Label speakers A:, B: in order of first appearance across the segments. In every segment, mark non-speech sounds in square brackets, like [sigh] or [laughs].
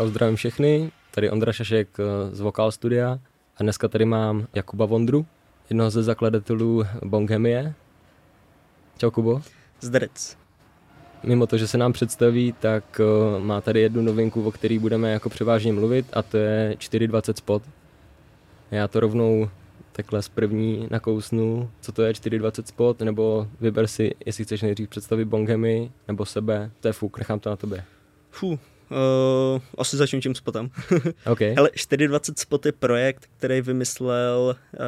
A: Čau, zdravím všechny, tady Ondra Šašek eh, z Vokal Studia a dneska tady mám Jakuba Vondru, jednoho ze zakladatelů Bonghemie. Čau Kubo.
B: Zdrec.
A: Mimo to, že se nám představí, tak uh, má tady jednu novinku, o který budeme jako převážně mluvit a to je 420 spot. Já to rovnou takhle z první nakousnu, co to je 420 spot, nebo vyber si, jestli chceš nejdřív představit Bonghemy, nebo sebe, to je fuk, nechám to na tobě.
B: Fů, Uh, asi začnu tím spotem. [laughs]
A: okay.
B: Ale 420 spot je projekt, který vymyslel uh,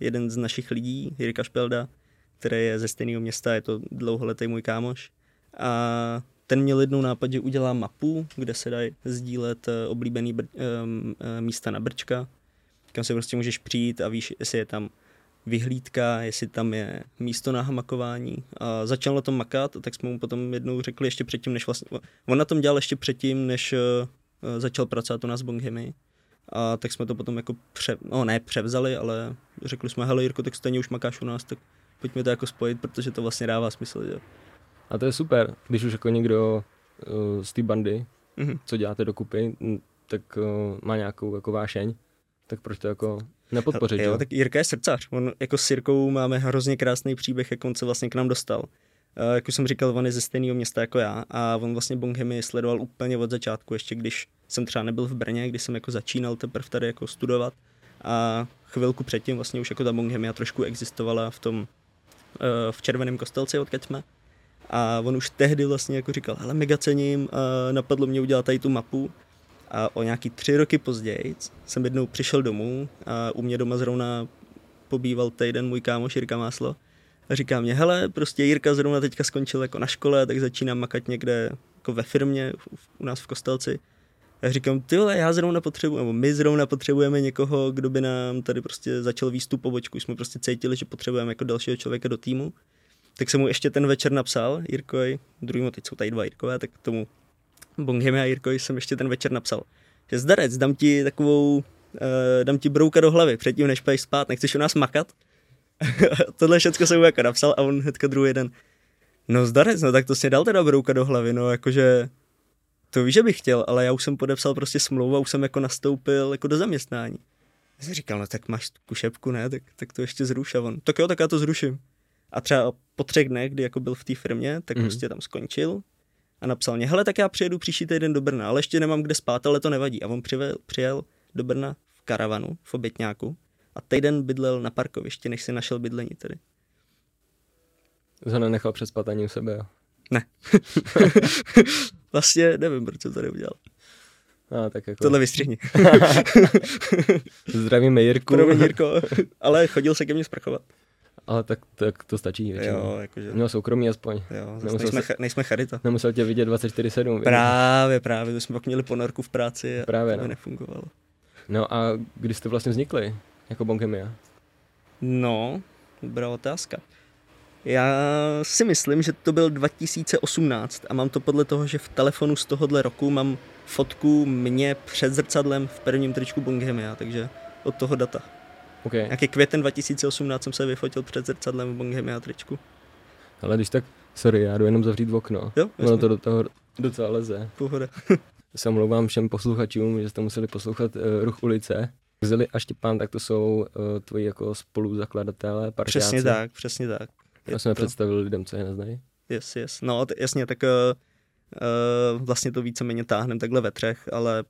B: jeden z našich lidí, Jirka Špelda, který je ze stejného města, je to dlouholetý můj kámoš. A ten měl jednou nápad, že udělá mapu, kde se dají sdílet uh, oblíbený br- um, místa na Brčka, kam se prostě můžeš přijít a víš, jestli je tam vyhlídka, jestli tam je místo na hamakování. A začal na tom makat, tak jsme mu potom jednou řekli ještě předtím, než vlastně, on na tom dělal ještě předtím, než uh, začal pracovat u nás v Bonghemi. A tak jsme to potom jako, pře, no ne převzali, ale řekli jsme, hele Jirko, tak stejně už makáš u nás, tak pojďme to jako spojit, protože to vlastně dává smysl. Že?
A: A to je super, když už jako někdo uh, z té bandy, mm-hmm. co děláte dokupy, tak uh, má nějakou jako vášeň, tak proč to jako nepodpořit.
B: Jo, tak Jirka je srdcař. On jako s Jirkou máme hrozně krásný příběh, jak on se vlastně k nám dostal. Uh, jak už jsem říkal, on je ze stejného města jako já a on vlastně Bonghemy sledoval úplně od začátku, ještě když jsem třeba nebyl v Brně, když jsem jako začínal teprve tady jako studovat a chvilku předtím vlastně už jako ta Bonghemia trošku existovala v tom uh, v Červeném kostelci, odkud jsme. A on už tehdy vlastně jako říkal, hele, mega cením, uh, napadlo mě udělat tady tu mapu a o nějaký tři roky později jsem jednou přišel domů a u mě doma zrovna pobýval týden můj kámoš Jirka Máslo. A říká mě, hele, prostě Jirka zrovna teďka skončil jako na škole, tak začínám makat někde jako ve firmě u nás v Kostelci. A říkám, ty vole, já zrovna potřebuji, nebo my zrovna potřebujeme někoho, kdo by nám tady prostě začal výstup pobočku. Jsme prostě cítili, že potřebujeme jako dalšího člověka do týmu. Tak jsem mu ještě ten večer napsal, Jirkoj, druhýmu, teď jsou tady dva Jirkové, tak tomu Bonghemi a Jirko jsem ještě ten večer napsal, že zdarec, dám ti takovou, uh, dám ti brouka do hlavy předtím, než půjdeš spát, nechceš u nás makat? [laughs] Tohle všechno jsem mu jako napsal a on hnedka druhý den, no zdarec, no tak to si dal teda brouka do hlavy, no jakože to víš, že bych chtěl, ale já už jsem podepsal prostě smlouvu a už jsem jako nastoupil jako do zaměstnání. Já jsem říkal, no tak máš kušepku, ne, tak, tak to ještě zruš a on, tak jo, tak já to zruším. A třeba po třech dnech, kdy jako byl v té firmě, tak mm. prostě tam skončil a napsal mě, hele, tak já přijedu příští týden do Brna, ale ještě nemám kde spát, ale to nevadí. A on přivel, přijel do Brna v karavanu, v obětňáku a týden bydlel na parkovišti, než si našel bydlení tedy.
A: To nenechal přespat ani u sebe, jo?
B: Ne. [laughs] vlastně nevím, proč to tady udělal.
A: A, tak jako...
B: Tohle vystřihni. [laughs]
A: Zdravíme Jirku.
B: Promiň Jirko, ale chodil se ke mně sprchovat.
A: Ale tak, tak to stačí většinou.
B: Jo, jakože...
A: Měl soukromí aspoň.
B: Jo, nejsme, se, nejsme charita.
A: Nemusel tě vidět 24-7.
B: Právě, právě. My jsme pak měli ponorku v práci a
A: právě,
B: to
A: no.
B: nefungovalo.
A: No a kdy jste vlastně vznikli jako Bonchemia?
B: No, dobrá otázka. Já si myslím, že to byl 2018 a mám to podle toho, že v telefonu z tohohle roku mám fotku mě před zrcadlem v prvním tričku Bonghemia, takže od toho data.
A: Okay.
B: Nějaký květen 2018 jsem se vyfotil před zrcadlem v Bonghemia tričku.
A: Ale když tak, sorry, já jdu jenom zavřít v okno.
B: Jo,
A: ono to do toho docela leze.
B: Pohoda.
A: se omlouvám všem posluchačům, že jste museli poslouchat uh, Ruch ulice. Zeli a Štěpán, tak to jsou uh, tvoji jako spoluzakladatelé, partiáci.
B: Přesně tak, přesně tak.
A: Já jsem to... představil lidem, co je neznají.
B: Yes, yes. No, t- jasně, tak uh, uh, vlastně to víceméně táhnem takhle ve třech, ale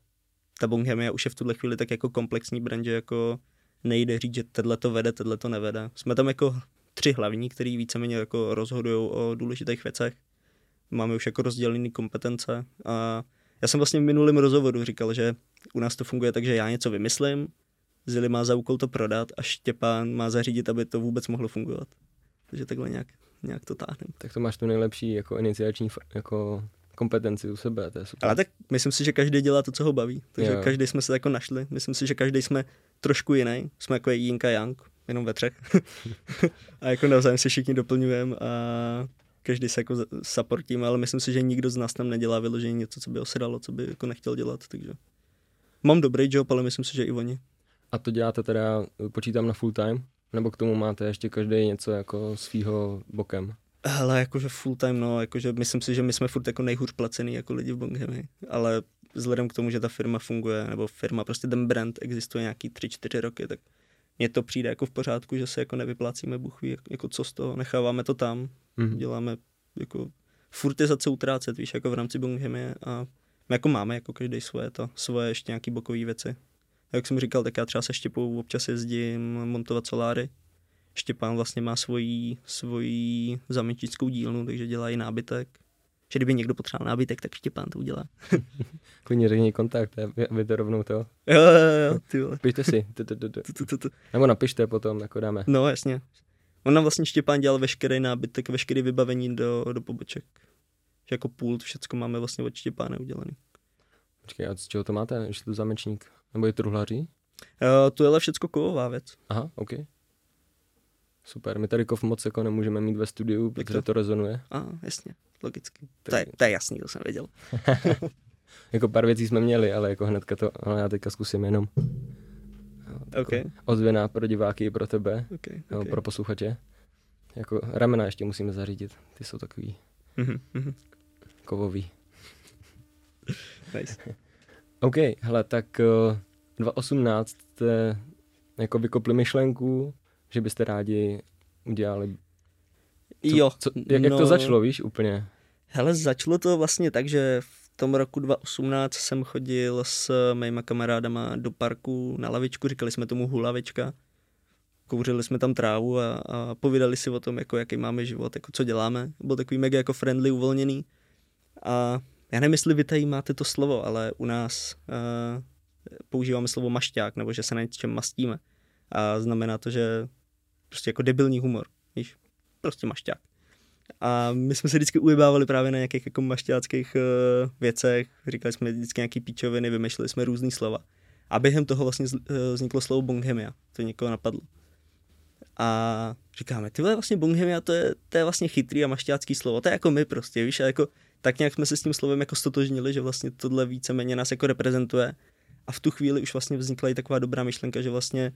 B: ta Bonghemia už je v tuhle chvíli tak jako komplexní brand, jako nejde říct, že tohle to vede, tohle to nevede. Jsme tam jako tři hlavní, který víceméně jako rozhodují o důležitých věcech. Máme už jako rozdělené kompetence a já jsem vlastně v minulém rozhovoru říkal, že u nás to funguje tak, že já něco vymyslím, Zili má za úkol to prodat a Štěpán má zařídit, aby to vůbec mohlo fungovat. Takže takhle nějak, nějak to táhnem.
A: Tak to máš tu nejlepší jako iniciační jako kompetenci u sebe, to je super.
B: Ale tak myslím si, že každý dělá to, co ho baví. Takže jo. každý jsme se jako našli. Myslím si, že každý jsme trošku jiný. Jsme jako Jinka Yang, jenom ve třech. [laughs] a jako navzájem se všichni doplňujeme a každý se jako supportíme, ale myslím si, že nikdo z nás tam nedělá vyložení něco, co by osedalo, co by jako nechtěl dělat, takže mám dobrý job, ale myslím si, že i oni.
A: A to děláte teda, počítám na full time? Nebo k tomu máte ještě každý něco jako svýho bokem?
B: Hele, jakože full time, no, jakože myslím si, že my jsme furt jako nejhůř placený jako lidi v Bonghemi, ale vzhledem k tomu, že ta firma funguje, nebo firma, prostě ten brand existuje nějaký 3-4 roky, tak mně to přijde jako v pořádku, že se jako nevyplácíme buchví, jako co z toho, necháváme to tam, mm. děláme jako furt je za co utrácet, víš, jako v rámci Bunghemie a my jako máme jako každý svoje to, svoje ještě nějaký bokové věci. A jak jsem říkal, tak já třeba se Štěpou občas jezdím montovat soláry. Štěpán vlastně má svoji, svoji zaměčnickou dílnu, takže dělá i nábytek. Že kdyby někdo potřeboval nábytek, tak Štěpán to udělá. [laughs]
A: Klidně řekni kontakt, aby to rovnou to.
B: Jo, jo, jo, ty vole.
A: Pište si. Nebo napište potom, jako dáme.
B: No, jasně. On nám vlastně Štěpán dělal veškerý nábytek, veškerý vybavení do, do poboček. Že jako pult, všecko máme vlastně od Štěpána udělaný.
A: Počkej, a z čeho to máte? Ještě to zamečník? Nebo je truhlaří?
B: Uh, to je ale všecko kovová věc.
A: Aha, OK. Super, my tady kov moc jako nemůžeme mít ve studiu, protože to? to rezonuje.
B: A, jasně, logicky. To je, to je jasný, to jsem věděl. [laughs] [laughs]
A: jako pár věcí jsme měli, ale jako hnedka to, ale já teďka zkusím jenom.
B: Okay.
A: Ozvěna pro diváky i pro tebe,
B: okay,
A: okay. pro posluchače. Jako ramena ještě musíme zařídit, ty jsou takový mm-hmm. kovový. [laughs]
B: nice.
A: OK, hele, tak uh, 2018 jste jako vykopli myšlenku, že byste rádi udělali...
B: Co, jo.
A: Co, jak, no, jak to no. začalo, víš, úplně?
B: Hele, začalo to vlastně tak, že v tom roku 2018 jsem chodil s mýma kamarádama do parku na lavičku, říkali jsme tomu hulavička. Kouřili jsme tam trávu a, a povídali si o tom, jako, jaký máme život, jako co děláme. Byl takový mega jako friendly, uvolněný. A já nevím, jestli vy tady máte to slovo, ale u nás uh, používáme slovo mašťák, nebo že se na něčem mastíme. A znamená to, že prostě jako debilní humor, víš, prostě mašťák. A my jsme se vždycky ujebávali právě na nějakých jako mašťáckých uh, věcech, říkali jsme vždycky nějaký píčoviny, vymýšleli jsme různý slova. A během toho vlastně eh, vzniklo slovo bonghemia, to někoho napadlo. A říkáme, ty vole, vlastně bonghemia, to je, to je vlastně chytrý a mašťácký slovo, to je jako my prostě, víš, a jako tak nějak jsme se s tím slovem jako stotožnili, že vlastně tohle víceméně nás jako reprezentuje. A v tu chvíli už vlastně vznikla i taková dobrá myšlenka, že vlastně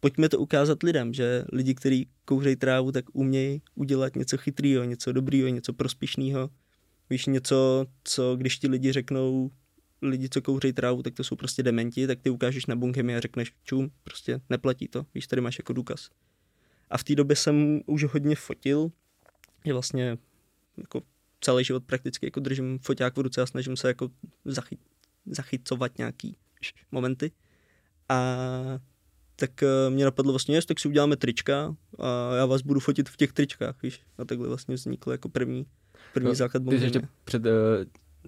B: pojďme to ukázat lidem, že lidi, kteří kouřejí trávu, tak umějí udělat něco chytrýho, něco dobrýho, něco prospěšného. Víš, něco, co když ti lidi řeknou, lidi, co kouřejí trávu, tak to jsou prostě dementi, tak ty ukážeš na bunchemi a řekneš, čum, prostě neplatí to, víš, tady máš jako důkaz. A v té době jsem už hodně fotil, že vlastně jako celý život prakticky jako držím foťák v ruce a snažím se jako zachyt, zachycovat nějaký momenty. A tak uh, mě napadlo vlastně, jest, tak si uděláme trička a já vás budu fotit v těch tričkách, víš. A takhle vlastně vzniklo jako první, první no, základ
A: Ty ještě před, uh,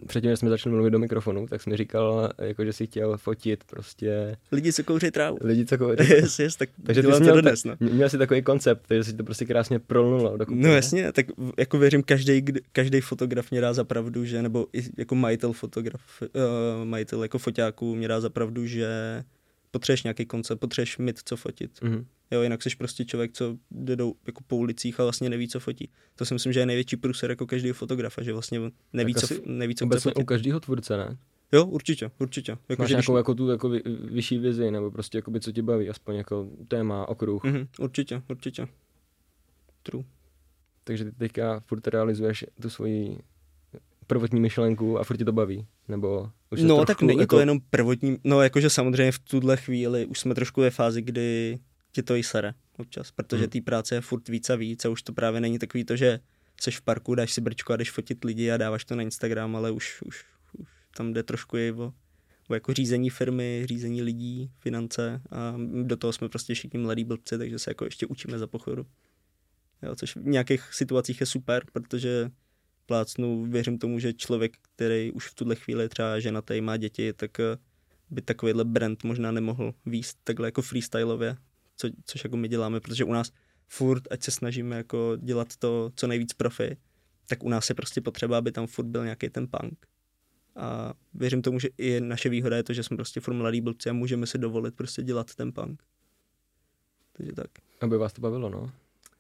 A: předtím, než jsme začali mluvit do mikrofonu, tak jsi mi říkal, jako, že jsi chtěl fotit prostě...
B: Lidi, co kouří trávu.
A: Lidi, co kouří [laughs]
B: trávu. yes, yes, tak
A: Takže ty jsi měl, dnes, no. měl jsi takový koncept, takže si to prostě krásně prolnulo.
B: No jasně, tak jako věřím, každý, každý fotograf mě dá za pravdu, že, nebo i jako majitel fotograf, uh, majitel jako foťáků mě dá za pravdu, že potřebuješ nějaký koncept, potřebuješ mít co fotit. Mm-hmm. Jo, jinak jsi prostě člověk, co jde do, jako po ulicích a vlastně neví, co fotí. To si myslím, že je největší průser jako každého fotografa, že vlastně neví, co, neví, co chce fotit.
A: u každého tvůrce, ne?
B: Jo, určitě, určitě.
A: Jako, Máš že nějakou když... jako tu jako vy, vyšší vizi, nebo prostě jako by, co tě baví, aspoň jako téma, okruh.
B: Mm-hmm, určitě, určitě. True.
A: Takže ty teďka furt realizuješ tu svoji prvotní myšlenku a furt tě to baví? Nebo
B: už no tak není jako... to jenom prvotní, no jakože samozřejmě v tuhle chvíli už jsme trošku ve fázi, kdy tě to i sere občas, protože hmm. té práce je furt víc a víc a už to právě není takový to, že seš v parku, dáš si brčko a jdeš fotit lidi a dáváš to na Instagram, ale už, už, už tam jde trošku i o, o jako řízení firmy, řízení lidí, finance a do toho jsme prostě všichni mladí blbci, takže se jako ještě učíme za pochodu. Jo, což v nějakých situacích je super, protože plácnu, věřím tomu, že člověk, který už v tuhle chvíli třeba ženatý, má děti, tak eh, by takovýhle brand možná nemohl výst takhle jako freestyleově, co, což jako my děláme, protože u nás furt, ať se snažíme jako dělat to co nejvíc profi, tak u nás je prostě potřeba, aby tam furt byl nějaký ten punk. A věřím tomu, že i naše výhoda je to, že jsme prostě furt mladí blbci a můžeme si dovolit prostě dělat ten punk. Takže tak.
A: Aby vás to bavilo, no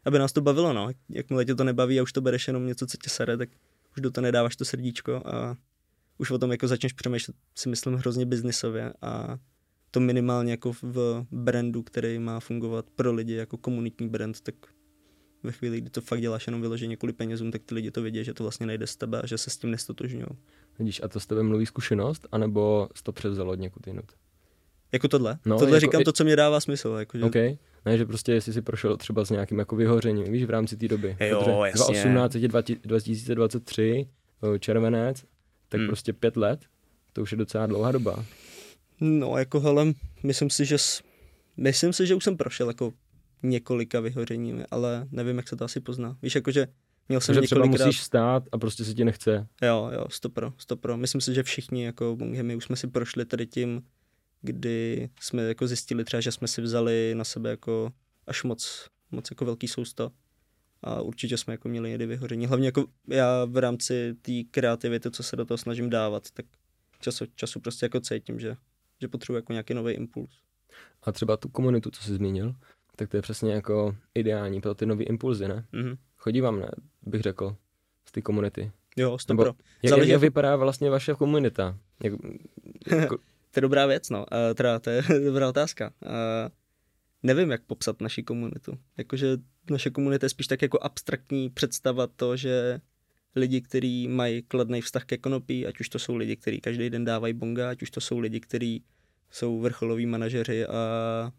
B: aby nás to bavilo, no. Jakmile tě to nebaví a už to bereš jenom něco, co tě sere, tak už do toho nedáváš to srdíčko a už o tom jako začneš přemýšlet, si myslím, hrozně biznisově a to minimálně jako v brandu, který má fungovat pro lidi jako komunitní brand, tak ve chvíli, kdy to fakt děláš jenom vyloženě kvůli penězům, tak ty lidi to vědí, že to vlastně nejde z tebe a že se s tím nestotožňují.
A: Vidíš, a to s tebe mluví zkušenost, anebo jsi to převzal od někud jinut?
B: Jako tohle? No, tohle jako, říkám to, co mě dává smysl. Jako,
A: že... Okay. Ne, že prostě jestli si prošel třeba s nějakým jako vyhořením, víš, v rámci té doby.
B: Jo, jasně.
A: 2018, 2023, červenec, tak hmm. prostě pět let, to už je docela dlouhá doba.
B: No, jako hele, myslím si, že myslím si, že už jsem prošel jako několika vyhořeními, ale nevím, jak se to asi pozná. Víš, jakože měl jsem
A: že třeba musíš stát a prostě se ti nechce.
B: Jo, jo, stopro, stopro. Myslím si, že všichni jako my už jsme si prošli tady tím, kdy jsme jako zjistili třeba, že jsme si vzali na sebe jako až moc, moc jako velký sousto a určitě jsme jako měli někdy vyhoření. Hlavně jako já v rámci té kreativity, co se do toho snažím dávat, tak času, času prostě jako cítím, že, že potřebuji jako nějaký nový impuls.
A: A třeba tu komunitu, co jsi zmínil, tak to je přesně jako ideální pro ty nové impulzy, ne? Mm-hmm. Chodí vám, ne, bych řekl, z té komunity.
B: Jo, stopro.
A: Jak, Záleží, jak, jak vypadá vlastně vaše komunita? Jak,
B: jako... [laughs] to je dobrá věc, no. Uh, teda, to je [laughs] dobrá otázka. Uh, nevím, jak popsat naši komunitu. Jakože naše komunita je spíš tak jako abstraktní představa to, že lidi, kteří mají kladný vztah ke konopí, ať už to jsou lidi, kteří každý den dávají bonga, ať už to jsou lidi, kteří jsou vrcholoví manažeři a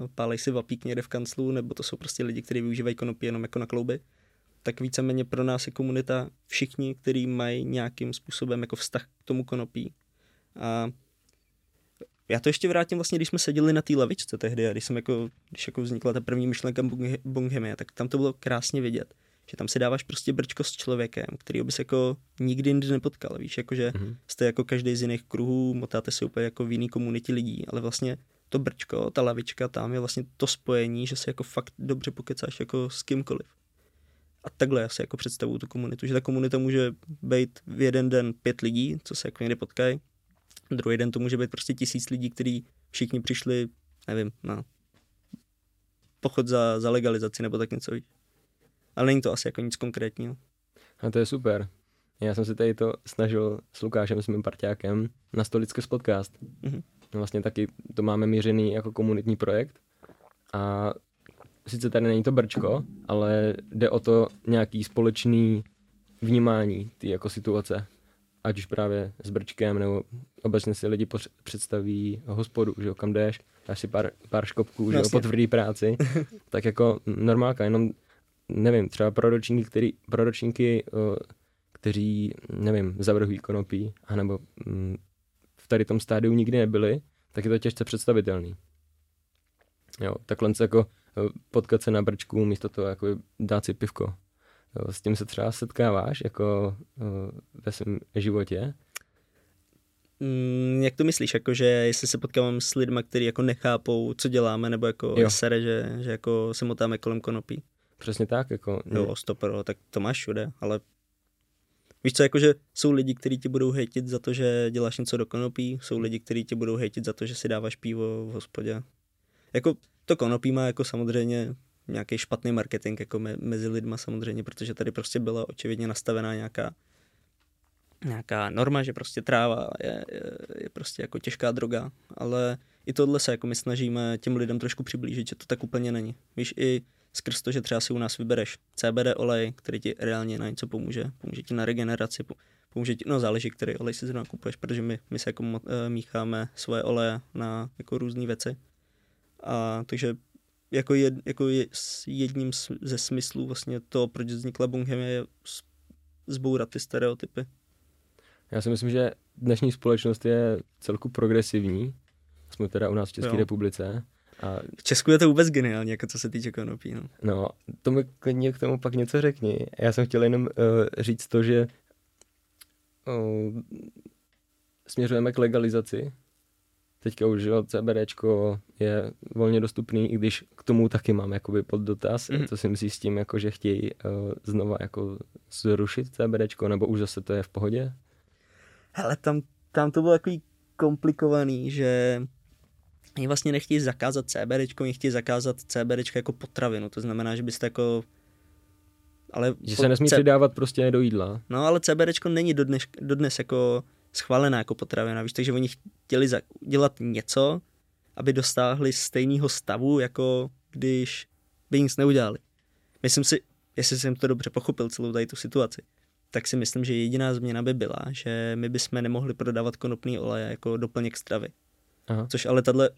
B: uh, pálej si vapík někde v kanclu, nebo to jsou prostě lidi, kteří využívají konopí jenom jako na klouby, tak víceméně pro nás je komunita všichni, kteří mají nějakým způsobem jako vztah k tomu konopí. A já to ještě vrátím vlastně, když jsme seděli na té lavičce tehdy a když, jsem jako, když jako vznikla ta první myšlenka Bonghemia, tak tam to bylo krásně vidět že tam si dáváš prostě brčko s člověkem, který bys jako nikdy jindy nepotkal, víš, jakože mm-hmm. jste jako každý z jiných kruhů, motáte se úplně jako v jiný komunitě lidí, ale vlastně to brčko, ta lavička tam je vlastně to spojení, že se jako fakt dobře pokecáš jako s kýmkoliv. A takhle já si jako představuju tu komunitu, že ta komunita může být v jeden den pět lidí, co se jako někde potkají, druhý den to může být prostě tisíc lidí, kteří všichni přišli, nevím, na pochod za, za legalizaci nebo tak něco, ale není to asi jako nic konkrétního.
A: A to je super. Já jsem si tady to snažil s Lukášem, s mým parťákem, nastolit skrz podcast. Mm-hmm. Vlastně taky to máme mířený jako komunitní projekt a sice tady není to brčko, ale jde o to nějaký společný vnímání té jako situace. Ať už právě s brčkem, nebo obecně si lidi představí hospodu, že jo, kam jdeš, dáš si pár, pár škopků, že jo, po tvrdý práci, [laughs] tak jako normálka, jenom nevím, třeba pro ročníky, který, pro ročníky, kteří, nevím, zavrhují konopí, anebo mm, v tady tom stádiu nikdy nebyli, tak je to těžce představitelný. Jo, takhle jako potkat se na brčku, místo toho jako dát si pivko. S tím se třeba setkáváš jako ve svém životě?
B: Mm, jak to myslíš, jako, že jestli se potkávám s lidmi, kteří jako nechápou, co děláme, nebo jako jo. sere, že, že jako se motáme kolem konopí?
A: Přesně tak, jako.
B: Jo, stopro, tak to máš všude, ale Víš co, jakože jsou lidi, kteří ti budou hejtit za to, že děláš něco do konopí, jsou lidi, kteří ti budou hejtit za to, že si dáváš pivo v hospodě. Jako to konopí má jako samozřejmě nějaký špatný marketing jako me, mezi lidma samozřejmě, protože tady prostě byla očividně nastavená nějaká nějaká norma, že prostě tráva je, je, je prostě jako těžká droga, ale i tohle se jako my snažíme těm lidem trošku přiblížit, že to tak úplně není. Víš, i skrz to, že třeba si u nás vybereš CBD olej, který ti reálně na něco pomůže, pomůže ti na regeneraci, pomůže ti, no záleží, který olej si zrovna kupuješ, protože my, my se jako eh, mícháme svoje oleje na jako různé věci. A takže jako, jed, jako je, jedním ze smyslů vlastně to, proč vznikla Bunghemia, je zbourat ty stereotypy.
A: Já si myslím, že dnešní společnost je celku progresivní. Jsme teda u nás v České jo. republice.
B: A v Česku je to vůbec geniální, jako co se týče konopí. No,
A: no to mi klidně k tomu pak něco řekni. Já jsem chtěl jenom uh, říct to, že uh, směřujeme k legalizaci. Teďka už jo, CBDčko je volně dostupný, i když k tomu taky mám jakoby pod dotaz. Mm. Co si myslíš s tím, jako, že chtějí uh, znova jako zrušit CBDčko, nebo už zase to je v pohodě?
B: Hele, tam, tam to bylo takový komplikovaný, že Oni vlastně nechtějí zakázat CBD, oni chtějí zakázat CBD jako potravinu, to znamená, že byste jako
A: ale že se nesmí C... přidávat prostě do jídla.
B: No, ale CBD není dodnes, dodnes jako schválená jako potravina, víš, takže oni chtěli dělat něco, aby dostáhli stejného stavu, jako když by nic neudělali. myslím si, jestli jsem to dobře pochopil, celou tady tu situaci, tak si myslím, že jediná změna by byla, že my bychom nemohli prodávat konopný oleje jako doplněk stravy. Aha. Což ale tahle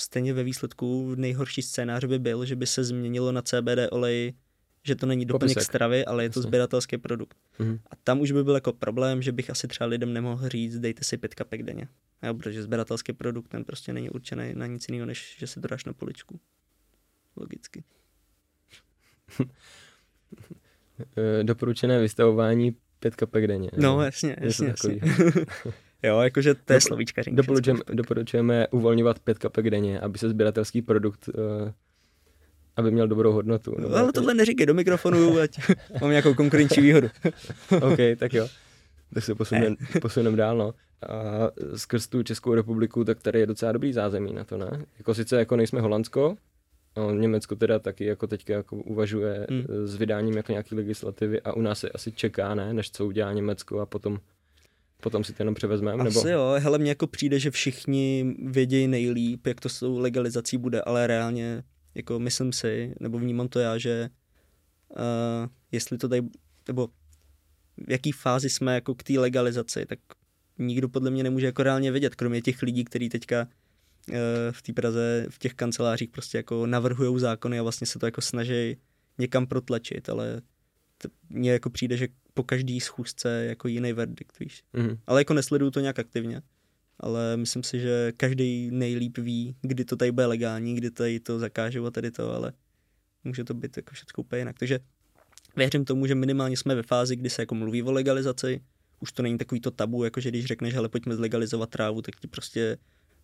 B: stejně ve výsledku nejhorší scénář by byl, že by se změnilo na CBD olej, že to není doplněk Popisek. stravy, ale je to sběratelský produkt. Mm-hmm. A tam už by byl jako problém, že bych asi třeba lidem nemohl říct, dejte si pět kapek denně. Jo, protože sběratelský produkt ten prostě není určený na nic jiného, než že se to dáš na poličku. Logicky. [laughs]
A: Eh, doporučené vystavování pět kapek denně.
B: No, jasně, jasně. jasně. [laughs] jo, jakože to je slovíčka.
A: Doporučujeme, doporučujeme uvolňovat pět kapek denně, aby se sběratelský produkt uh, aby měl dobrou hodnotu.
B: No, ale tohle neříkej do mikrofonu, ať [laughs] mám nějakou konkurenční výhodu. [laughs]
A: OK, tak jo. Tak se posuneme posunem dál, no. A skrz tu Českou republiku, tak tady je docela dobrý zázemí na to, ne? Jako sice jako nejsme Holandsko, No, Německo teda taky jako teďka jako uvažuje hmm. s vydáním jako nějaký legislativy a u nás se asi čeká, ne, než co udělá Německo a potom potom si to jenom převezmeme?
B: Asi nebo? jo, hele, mně jako přijde, že všichni vědějí nejlíp, jak to s tou legalizací bude, ale reálně, jako myslím si, nebo vnímám to já, že uh, jestli to tady, nebo v jaký fázi jsme jako k té legalizaci, tak nikdo podle mě nemůže jako reálně vědět, kromě těch lidí, kteří teďka Eh, v té Praze v těch kancelářích prostě jako navrhují zákony a vlastně se to jako snaží někam protlačit, ale mně jako přijde, že po každý schůzce jako jiný verdikt, víš. Mm-hmm. Ale jako nesleduju to nějak aktivně. Ale myslím si, že každý nejlíp ví, kdy to tady bude legální, kdy tady to zakážou a tady to, ale může to být jako všechno úplně jinak. Takže věřím tomu, že minimálně jsme ve fázi, kdy se jako mluví o legalizaci, už to není takový to tabu, jako že když řekneš, ale pojďme zlegalizovat trávu, tak ti prostě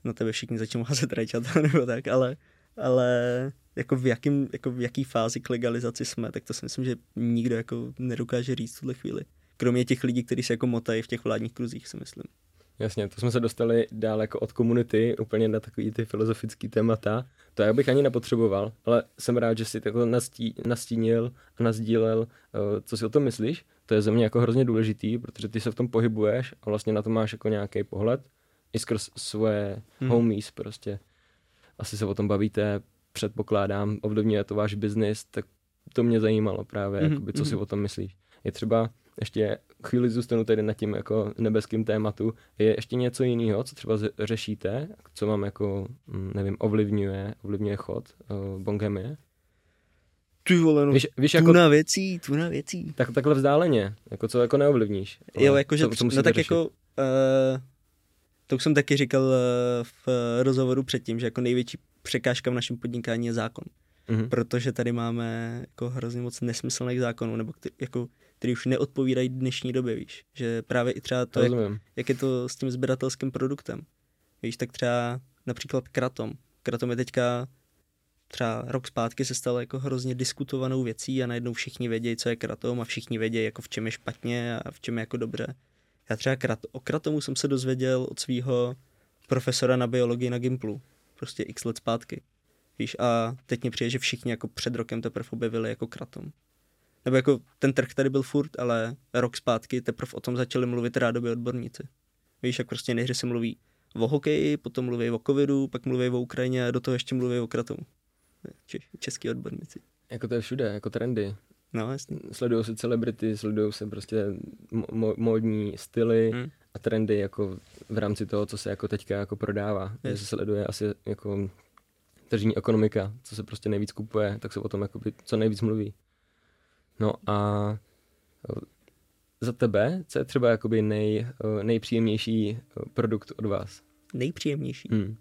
B: na tebe všichni začnou házet rajčata [laughs] nebo tak, ale, ale jako v, jakým, jako v jaký fázi k legalizaci jsme, tak to si myslím, že nikdo jako nedokáže říct v tuhle chvíli. Kromě těch lidí, kteří se jako motají v těch vládních kruzích, si myslím.
A: Jasně, to jsme se dostali dál jako od komunity úplně na takový ty filozofický témata. To já bych ani nepotřeboval, ale jsem rád, že jsi takhle nastí, nastínil a nazdílel, uh, co si o tom myslíš. To je ze mě jako hrozně důležitý, protože ty se v tom pohybuješ a vlastně na to máš jako nějaký pohled i skrz svoje hmm. homies prostě. Asi se o tom bavíte, předpokládám, ovlivňuje to váš biznis, tak to mě zajímalo právě, hmm. jakoby, co hmm. si o tom myslíš. Je třeba, ještě chvíli zůstanu tady nad tím jako nebeským tématu, je ještě něco jiného, co třeba řešíte, co vám jako, hm, nevím, ovlivňuje, ovlivňuje chod uh, Bongemie?
B: Ty vole, no, víš, víš, jako, na věcí, tu na věcí.
A: Tak, takhle vzdáleně, jako co jako neovlivníš.
B: Jo, jakože, no tak řešit? jako, uh, to už jsem taky říkal eh, v rozhovoru předtím, že jako největší překážka v našem podnikání je zákon. Mm-hmm. Protože tady máme jako hrozně moc nesmyslných zákonů, nebo který, jako, který už neodpovídají dnešní době, víš. Že právě i třeba to, jak, jak, je to s tím sběratelským produktem. Víš, tak třeba například kratom. Kratom je teďka třeba rok zpátky se stalo jako hrozně diskutovanou věcí a najednou všichni vědějí, co je kratom a všichni vědějí, jako v čem je špatně a v čem je jako dobře. Já třeba krat, o kratomu jsem se dozvěděl od svého profesora na biologii na Gimplu, prostě x let zpátky. Víš, a teď mě přijde, že všichni jako před rokem teprve objevili jako kratom. Nebo jako ten trh tady byl furt, ale rok zpátky teprve o tom začali mluvit rádoby odborníci. Víš, jak prostě nejhře se mluví o hokeji, potom mluví o covidu, pak mluví o Ukrajině a do toho ještě mluví o kratomu. Český odborníci.
A: Jako to je všude, jako trendy.
B: No, jasně.
A: Sledují se celebrity, sledují se prostě mo- módní styly hmm. a trendy jako v rámci toho, co se jako teďka jako prodává. Yes. Že se sleduje asi jako tržní ekonomika, co se prostě nejvíc kupuje, tak se o tom jako co nejvíc mluví. No a za tebe, co je třeba jakoby nej, nejpříjemnější produkt od vás?
B: Nejpříjemnější? Hmm.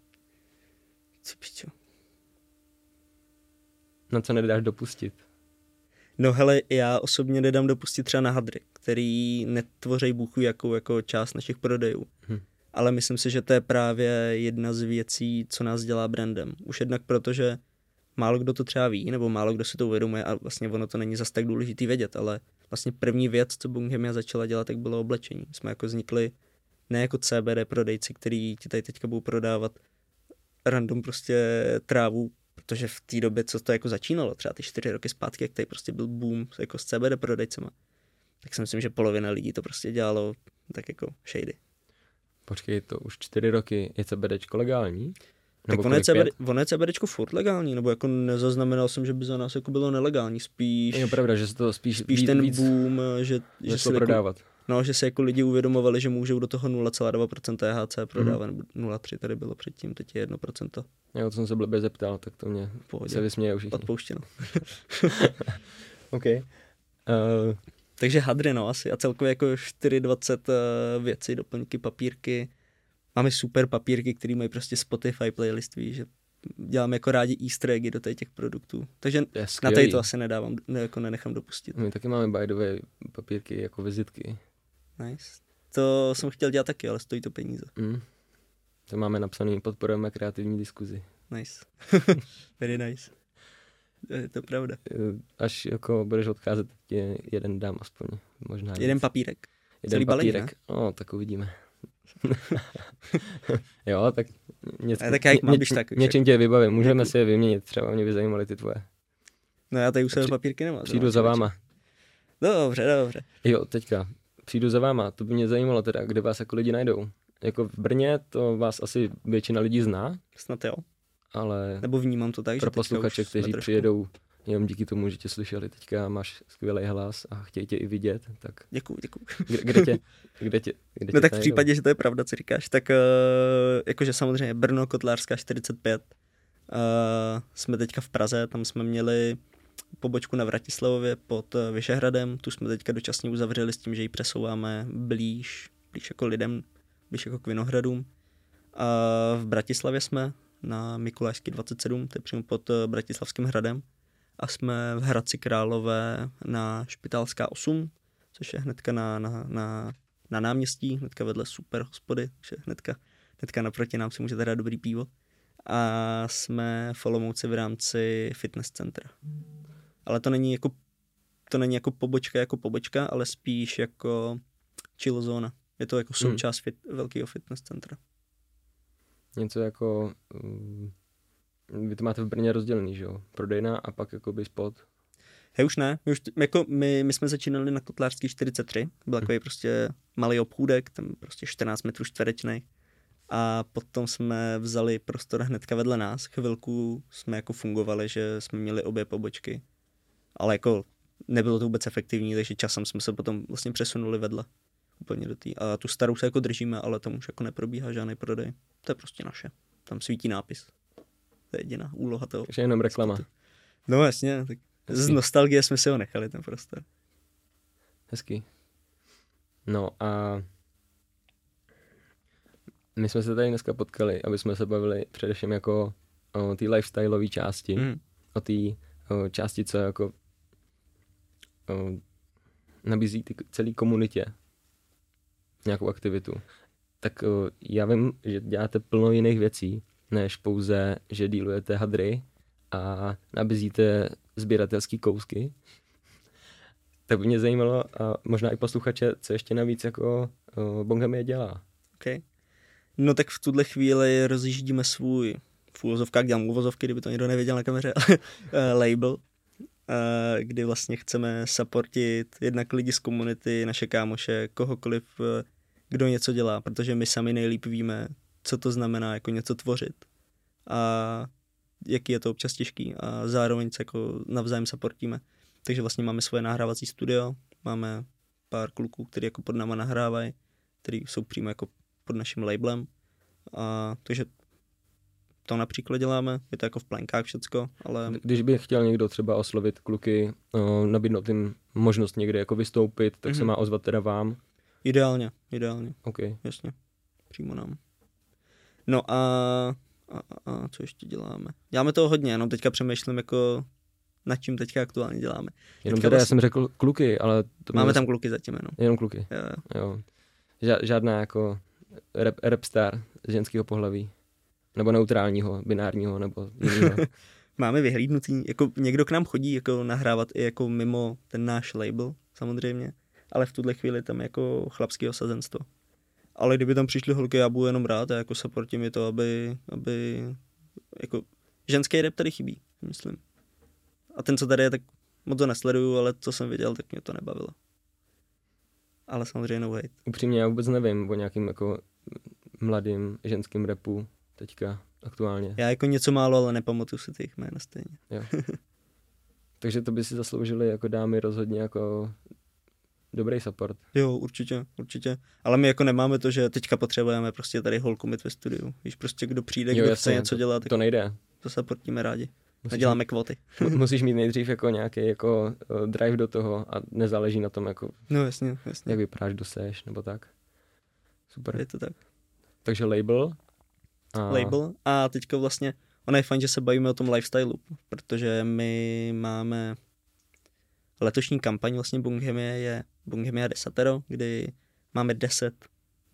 B: Co pičo?
A: Na co nedáš dopustit?
B: No hele, já osobně nedám dopustit třeba na hadry, který netvoří bůh jakou jako část našich prodejů. Hmm. Ale myslím si, že to je právě jedna z věcí, co nás dělá brandem. Už jednak proto, že málo kdo to třeba ví, nebo málo kdo si to uvědomuje a vlastně ono to není zas tak důležitý vědět, ale vlastně první věc, co Bunghemia začala dělat, tak bylo oblečení. Jsme jako vznikli ne jako CBD prodejci, který ti tady teďka budou prodávat random prostě trávu protože v té době, co to jako začínalo, třeba ty čtyři roky zpátky, jak tady prostě byl boom jako s CBD prodejcema, tak si myslím, že polovina lidí to prostě dělalo tak jako shady.
A: Počkej, to už čtyři roky je CBD legální? Nebo
B: tak ono je, CBD, ono je CBDčko furt legální, nebo jako nezaznamenal jsem, že by za nás jako bylo nelegální, spíš,
A: Je pravda, že se to spíš,
B: spíš
A: víc,
B: ten
A: víc
B: boom, že, že,
A: to
B: jako,
A: prodávat.
B: no, že se jako lidi uvědomovali, že můžou do toho 0,2% THC
A: Mhm.
B: prodávat, nebo 0,3 tady bylo předtím, teď je 1%
A: Jo, to jsem se blbě zeptal, tak to mě
B: pohodě,
A: se vysměje všichni.
B: odpouštěno. [laughs]
A: OK. Uh,
B: Takže hadry, no, asi. A celkově jako 4,20 uh, věci, doplňky, papírky. Máme super papírky, které mají prostě Spotify playlist, víš, že děláme jako rádi easter eggy do těch produktů. Takže na tady to asi nedávám, ne, jako nenechám dopustit.
A: My taky máme by the way papírky jako vizitky.
B: Nice. To jsem chtěl dělat taky, ale stojí to peníze.
A: Mm. To máme napsaný, podporujeme kreativní diskuzi.
B: Nice. [laughs] Very nice. Je to pravda.
A: Eh, Až jako budeš odcházet, tě jeden dám aspoň. Možná
B: Jeden
A: víc.
B: papírek.
A: jeden
B: celý
A: papírek. No, tak uvidíme. [laughs] jo, tak něco,
B: tak jak mám, když tak,
A: něčím tě vybavím. Můžeme si je vyměnit, třeba mě by zajímaly ty tvoje.
B: No já tady už
A: Při-
B: papírky nemám.
A: Přijdu za váma.
B: Dobře, dobře.
A: Jo, teďka. Přijdu za váma. To by mě zajímalo teda, kde vás jako lidi najdou. Jako v Brně to vás asi většina lidí zná,
B: Snad jo. ale Nebo vnímám to tak, že
A: pro
B: teďka
A: posluchače, kteří přijedou jenom díky tomu, že tě slyšeli teďka, máš skvělý hlas a chtějí tě i vidět, tak
B: Děkuju, děkuju.
A: kde, kde tě, kde tě, kde
B: No
A: tě
B: tak v případě, že to je pravda, co říkáš, tak uh, jakože samozřejmě Brno, Kotlářská 45, uh, jsme teďka v Praze, tam jsme měli pobočku na Vratislavově pod eh, Vyšehradem, tu jsme teďka dočasně uzavřeli s tím, že ji přesouváme blíž, blíž jako lidem, blíž jako k Vinohradům. A v Bratislavě jsme na Mikulášský 27, to je přímo pod eh, Bratislavským hradem. A jsme v Hradci Králové na Špitálská 8, což je hnedka na, na, na, na náměstí, hnedka vedle super hospody, takže hnedka, hnedka naproti nám si můžete dát dobrý pivo. A jsme v Olomouci v rámci fitness centra. Ale to není jako, to není jako pobočka jako pobočka, ale spíš jako chill zóna. Je to jako součást fit, velkého fitness centra.
A: Něco jako, um, vy to máte v Brně rozdělený, že jo? Prodejna a pak jakoby spot.
B: Hej, už ne. My, už, jako my, my jsme začínali na Kotlářský 43, byl takový prostě malý obchůdek, tam prostě 14 metrů čtverečných. A potom jsme vzali prostor hnedka vedle nás. Chvilku jsme jako fungovali, že jsme měli obě pobočky. Ale jako nebylo to vůbec efektivní, takže časem jsme se potom vlastně přesunuli vedle. Úplně do té. A tu starou se jako držíme, ale tam už jako neprobíhá žádný prodej. To je prostě naše. Tam svítí nápis. To je jediná úloha toho.
A: Takže jenom reklama.
B: No jasně, tak z
A: Hezký.
B: nostalgie jsme si ho nechali ten prostor.
A: Hezký. No a my jsme se tady dneska potkali, aby jsme se bavili především jako o té lifestyleové části,
B: Mm.
A: o té části, co jako o, nabízí ty celé komunitě nějakou aktivitu. Tak o, já vím, že děláte plno jiných věcí, než pouze, že dílujete hadry a nabízíte sběratelské kousky. Tak by mě zajímalo, a možná i posluchače, co ještě navíc jako Bongamie dělá.
B: Okay. No tak v tuhle chvíli rozjíždíme svůj v úvozovkách, dělám úvozovky, kdyby to někdo nevěděl na kameře, [laughs] eh, label, eh, kdy vlastně chceme supportit jednak lidi z komunity, naše kámoše, kohokoliv, eh, kdo něco dělá, protože my sami nejlíp víme, co to znamená jako něco tvořit a jaký je to občas těžký a zároveň se jako navzájem supportíme. Takže vlastně máme svoje nahrávací studio, máme pár kluků, kteří jako pod náma nahrávají, který jsou přímo jako pod naším labelem. A, takže to například děláme, je to jako v plenkách všecko, ale
A: Když by chtěl někdo třeba oslovit kluky, nabídnout jim možnost někde jako vystoupit, tak mm-hmm. se
B: Mhm.
A: má ozvat teda vám.
B: ideálně, ideálně,
A: OK.
B: jasně, přímo nám. No a, a, a, co ještě děláme? Děláme toho hodně, jenom teďka přemýšlím jako nad čím teďka aktuálně děláme.
A: Jenom
B: Teďka
A: teda já
B: vlastně-
A: jsem řekl kluky, ale to
B: Máme
A: bylo-
B: tam kluky zatím jenom.
A: jenom kluky.
B: Jo, jo.
A: Ža- žádná jako rap, rap star z ženského pohlaví. Nebo neutrálního, binárního, nebo jiného. [laughs]
B: Máme vyhlídnutý, jako někdo k nám chodí jako nahrávat i jako mimo ten náš label, samozřejmě, ale v tuhle chvíli tam jako chlapský osazenstvo. Ale kdyby tam přišly holky, já budu jenom rád a jako supportím je to, aby, aby jako ženský rap tady chybí, myslím. A ten, co tady je, tak moc to nesleduju, ale co jsem viděl, tak mě to nebavilo. Ale samozřejmě no hate.
A: Upřímně já vůbec nevím o nějakým jako mladým ženským repu teďka aktuálně.
B: Já jako něco málo, ale nepamatuju si jejich jména stejně.
A: Jo. Takže to by si zasloužili jako dámy rozhodně jako dobrý support.
B: Jo, určitě, určitě. Ale my jako nemáme to, že teďka potřebujeme prostě tady holku mít ve studiu. Víš, prostě kdo přijde, kdo
A: Jo,
B: chce
A: jasně,
B: něco
A: to-
B: dělat, tak
A: To nejde.
B: to supportíme rádi.
A: Musíš,
B: Neděláme kvóty. [laughs]
A: mu- musíš mít nejdřív jako nějaký jako uh, drive do toho a nezáleží na tom, jako,
B: No jasně, jasně.
A: jak vypadáš, kdo seš, nebo tak. Super.
B: Je to tak.
A: Takže label. A...
B: label a teďka vlastně, ono je fajn, že se bavíme o tom lifestyleu, protože my máme letošní kampaň vlastně Bunghemie je Bunghemia Desatero, kdy máme 10,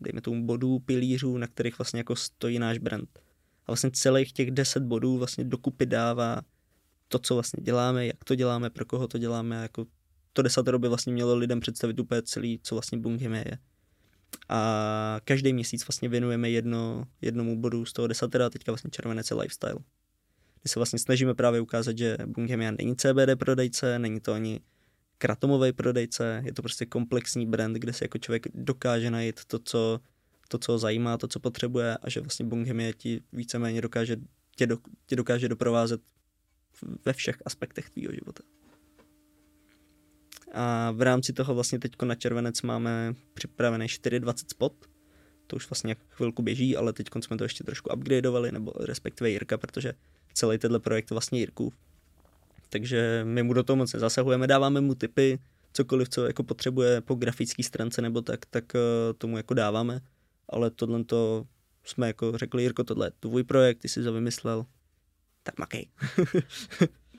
B: dejme tomu bodů, pilířů, na kterých vlastně jako stojí náš brand. A vlastně celých těch 10 bodů vlastně dokupy dává to, co vlastně děláme, jak to děláme, pro koho to děláme, jako to desatero by vlastně mělo lidem představit úplně celý, co vlastně Bunghemie je a každý měsíc vlastně věnujeme jedno, jednomu bodu z toho desatera, teďka vlastně červenec je lifestyle. Kdy se vlastně snažíme právě ukázat, že Bunghemia není CBD prodejce, není to ani kratomový prodejce, je to prostě komplexní brand, kde si jako člověk dokáže najít to, co, to, co ho zajímá, to, co potřebuje a že vlastně Bunghemia ti víceméně dokáže, tě, do, tě dokáže doprovázet ve všech aspektech tvýho života. A v rámci toho vlastně teď na červenec máme připravený 420 spot. To už vlastně chvilku běží, ale teď jsme to ještě trošku upgradeovali, nebo respektive Jirka, protože celý tenhle projekt je vlastně Jirku. Takže my mu do toho moc nezasahujeme, dáváme mu tipy, cokoliv, co jako potřebuje po grafické stránce nebo tak, tak eh, tomu jako dáváme. Ale tohle to jsme jako řekli, Jirko, tohle je tvůj projekt, ty jsi to vymyslel, tak makej. [laughs]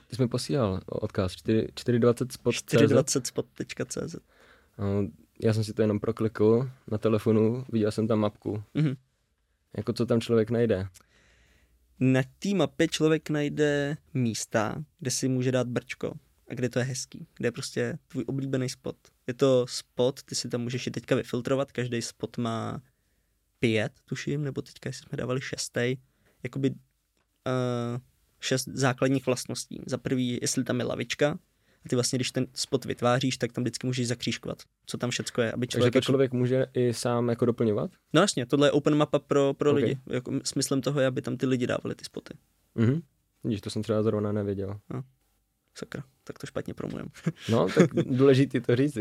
A: Ty jsi mi posílal odkaz 4, 420 spot
B: 420spot.cz
A: No, Já jsem si to jenom proklikl na telefonu, viděl jsem tam mapku.
B: Mhm.
A: Jako co tam člověk najde.
B: Na té mapě člověk najde místa, kde si může dát brčko a kde to je hezký, kde je prostě tvůj oblíbený spot. Je to spot, ty si tam můžeš i teďka vyfiltrovat, každý spot má pět, tuším, nebo teďka jsme dávali šestý, jakoby uh, šest základních vlastností. Za prvý, jestli tam je lavička, a ty vlastně, když ten spot vytváříš, tak tam vždycky můžeš zakřížkovat, co tam všecko je, aby
A: Takže
B: člověk...
A: to
B: jako-
A: člověk může i sám jako doplňovat?
B: No jasně, tohle je open mapa pro, pro
A: Ok.
B: lidi. Jako smyslem toho je, aby tam ty lidi dávali ty spoty.
A: Mhm. Vidíš, to jsem třeba zrovna nevěděl.
B: Sakra, tak to špatně promujem.
A: No, tak [laughs] důležitý to říct.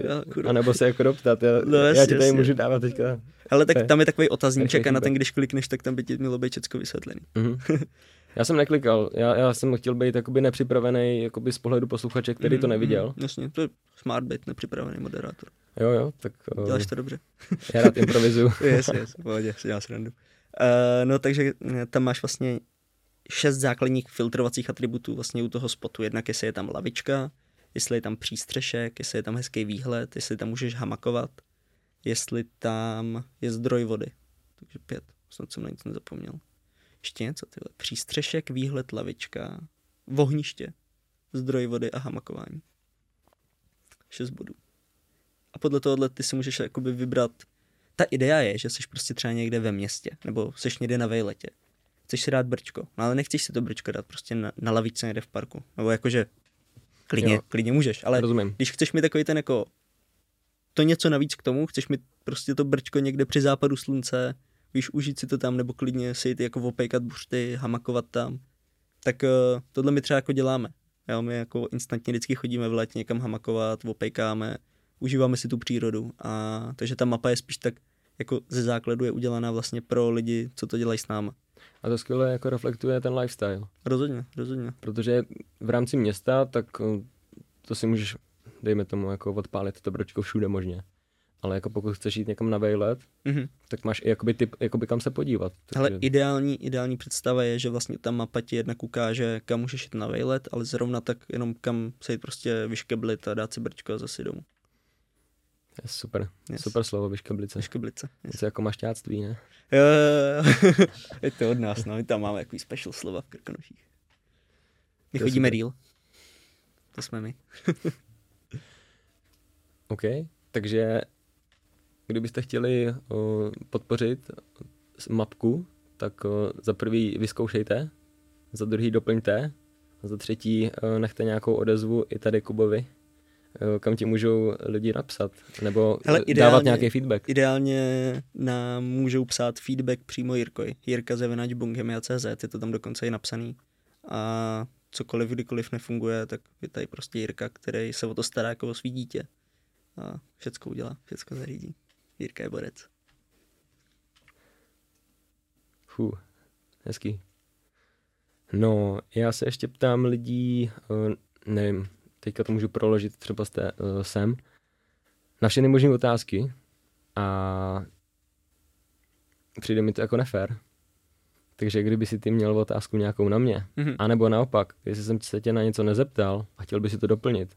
A: A nebo se jako doptat. Já,
B: No,
A: já
B: jasně,
A: ti tady
B: jasně.
A: můžu dávat teďka.
B: Ale tak tam je takový otazníček a na ten, když klikneš, tak tam by ti mělo být všechno vysvětlený.
A: Mhm. [laughs] Já jsem neklikal, já, já jsem chtěl být jakoby nepřipravený jakoby z pohledu posluchače, který to
B: Mhm,
A: neviděl.
B: mhm, Jasně, to je smart být nepřipravený moderátor.
A: Jo, jo, tak
B: Děláš to dobře. [laughs]
A: já rád improvizuju. [laughs]
B: yes, yes, pohodě, si dělám srandu. Uh, no takže eh, tam máš vlastně šest základních filtrovacích atributů vlastně u toho spotu. Jednak jestli je tam lavička, jestli je tam přístřešek, jestli je tam hezký výhled, jestli tam můžeš hamakovat, jestli tam je zdroj vody. Takže pět, snad jsem na nic nezapomněl. Ještě něco, tyhle. Přístřešek, výhled, lavička, vohniště, zdroj vody a hamakování. Šest bodů. A podle tohohle ty si můžeš jakoby vybrat ta idea je, že jsi prostě třeba někde ve městě, nebo jsi někde na vejletě. Chceš si dát brčko, no ale nechceš si to brčko dát prostě na, na lavičce někde v parku. Nebo jakože klidně,
A: Jo.
B: klidně můžeš, ale
A: Rozumím.
B: když chceš mít takový ten jako to něco navíc k tomu, chceš mít prostě to brčko někde při západu slunce, víš, užít si to tam, nebo klidně si jít jako opejkat buřty, hamakovat tam, tak uh, tohle my třeba jako děláme. Jo, my jako instantně vždycky chodíme v létě někam hamakovat, opejkáme, užíváme si tu přírodu. A takže ta mapa je spíš tak jako ze základu je udělaná vlastně pro lidi, co to dělají s náma.
A: A to skvěle jako reflektuje ten lifestyle.
B: Rozhodně, rozhodně.
A: Protože v rámci města, tak eh, to si můžeš, dejme tomu, jako odpálit to bročko všude možně. Ale jako pokud chceš jít někam na vejlet,
B: Mhm.
A: tak máš i jakoby typ, jakoby kam se podívat.
B: Ale
A: Takže-
B: ideální, ideální představa je, že vlastně ta mapa ti jednak ukáže, kam můžeš jít na vejlet, ale zrovna tak jenom kam se jít prostě vyškeblit a dát si brčko a zase domů.
A: Je super,
B: Yes.
A: super slovo, vyškeblice.
B: Vyškeblice. Yes.
A: Něco jako mašťáctví, ne?
B: Jo, jo, jo. je to od nás, no, my tam máme takový special slova v Krkonoších. My
A: To
B: chodíme real. To jsme my. [laughs]
A: OK, takže kdybyste chtěli o, podpořit mapku, tak o, za prvý vyzkoušejte, za druhý doplňte, za třetí o, nechte nějakou odezvu i tady Kubovi, eh, kam ti můžou lidi napsat, nebo
B: Hele,
A: Hele, dávat nějaký feedback.
B: Ideálně nám můžou psát feedback přímo Jirkoj. Jirka zevenač CZ, je to tam dokonce i napsaný. A cokoliv, kdykoliv nefunguje, tak je tady prostě Jirka, který se o to stará jako o svý dítě. A všecko udělá, všecko zařídí. Jirka je borec.
A: Fů, hezký. No, já se ještě ptám lidí, eh, nevím, teďka to můžu proložit třeba té, uh, sem, na všechny možné otázky a přijde mi to jako nefér. Takže kdyby si ty měl otázku nějakou na mě, mm-hmm. anebo naopak, jestli jsem se tě na něco nezeptal a chtěl by si to doplnit.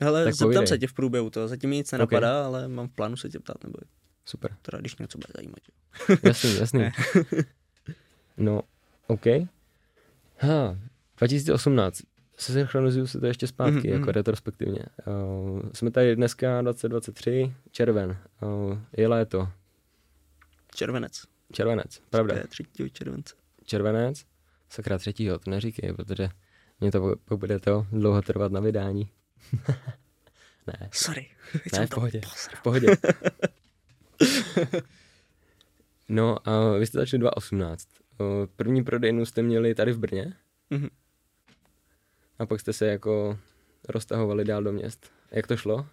B: Hele, tak zeptám povídej. se tě v průběhu toho, zatím mi nic nenapadá, okay. ale mám v plánu se tě ptát, nebo
A: Super.
B: Teda když něco bude zajímat. [laughs]
A: jasný, jasný. [laughs] no, OK. Ha, 2018. Se synchronizuju se to ještě zpátky, mm-hmm. jako retrospektivně. Uh, jsme tady dneska 2023, červen. Uh, je léto.
B: Červenec.
A: Červenec, pravda.
B: 3. července.
A: Červenec? Sakra třetího, to neříkej, protože mě to bude to dlouho trvat na vydání. [laughs] ne.
B: Sorry.
A: Ne, v pohodě. V [laughs] pohodě. no a vy jste začali 2018. První prodejnu jste měli tady v Brně. Mm-hmm. A pak jste se jako roztahovali dál do měst. Jak to šlo?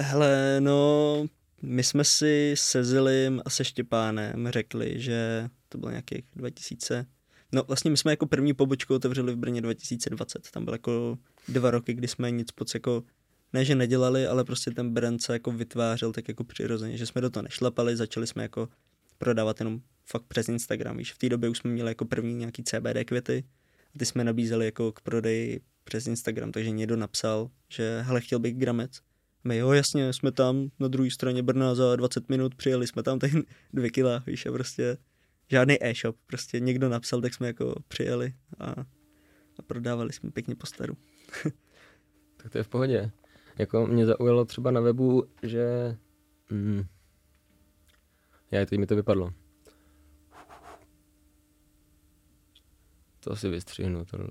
B: Hele, no, my jsme si se Zilim a se Štěpánem řekli, že to bylo nějakých 2000. No vlastně my jsme jako první pobočku otevřeli v Brně 2020. Tam bylo jako dva roky, kdy jsme nic moc jako ne, že nedělali, ale prostě ten brand se jako vytvářel tak jako přirozeně, že jsme do toho nešlapali, začali jsme jako prodávat jenom fakt přes Instagram. Víš, v té době už jsme měli jako první nějaký CBD květy a ty jsme nabízeli jako k prodeji přes Instagram, takže někdo napsal, že hele, chtěl bych gramec. My jo, jasně, jsme tam na druhé straně Brna za 20 minut, přijeli jsme tam ten [laughs] dvě kila, víš, a prostě žádný e-shop, prostě někdo napsal, tak jsme jako přijeli a, a prodávali jsme pěkně po staru. [laughs]
A: tak to je v pohodě. Jako mě zaujalo třeba na webu, že... Mm, já teď mi to vypadlo. To si vystřihnu, tohle.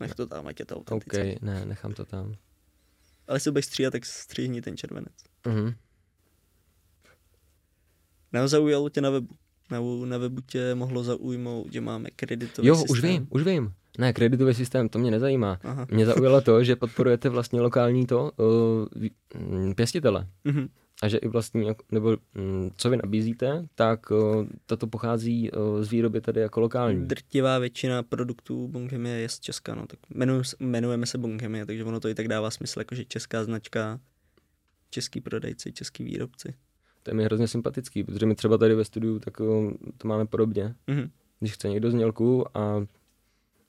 B: Nech to tam, ať je to
A: autentické. OK, ne, nechám to tam.
B: Ale jestli budeš stříhat, tak střihni ten červenec. Mhm. Nebo zaujalo tě na webu? Na, na webu tě mohlo zaujmout, že máme kreditový
A: jo,
B: systém.
A: Jo, už vím, už vím. Ne, kreditový systém, to mě nezajímá. Aha. Mě zaujalo to, že podporujete vlastně lokální to uh, pěstitele. Mm-hmm. A že i vlastně, nebo um, co vy nabízíte, tak uh, tato pochází uh, z výroby tady jako lokální.
B: Drtivá většina produktů Bonghemie je z Česka, no, tak jmenujeme, jmenujeme se Bonghemie, takže ono to i tak dává smysl, jakože česká značka, český prodejci, český výrobci.
A: To je mi hrozně sympatický, protože my třeba tady ve studiu tak to máme podobně. Mm-hmm. Když chce někdo znělku a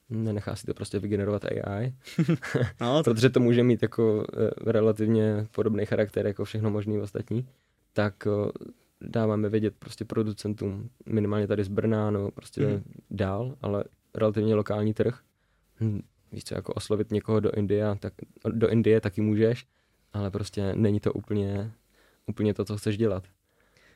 A: nenechá si to prostě vygenerovat AI, [laughs] no, [laughs] protože to může mít jako eh, relativně podobný charakter jako všechno možný ostatní, tak eh, dáváme vědět prostě producentům, minimálně tady z Brna, no prostě mm. dál, ale relativně lokální trh. Hm, víš co, jako oslovit někoho do Indie, tak, do Indie taky můžeš, ale prostě není to úplně, úplně to, co chceš dělat.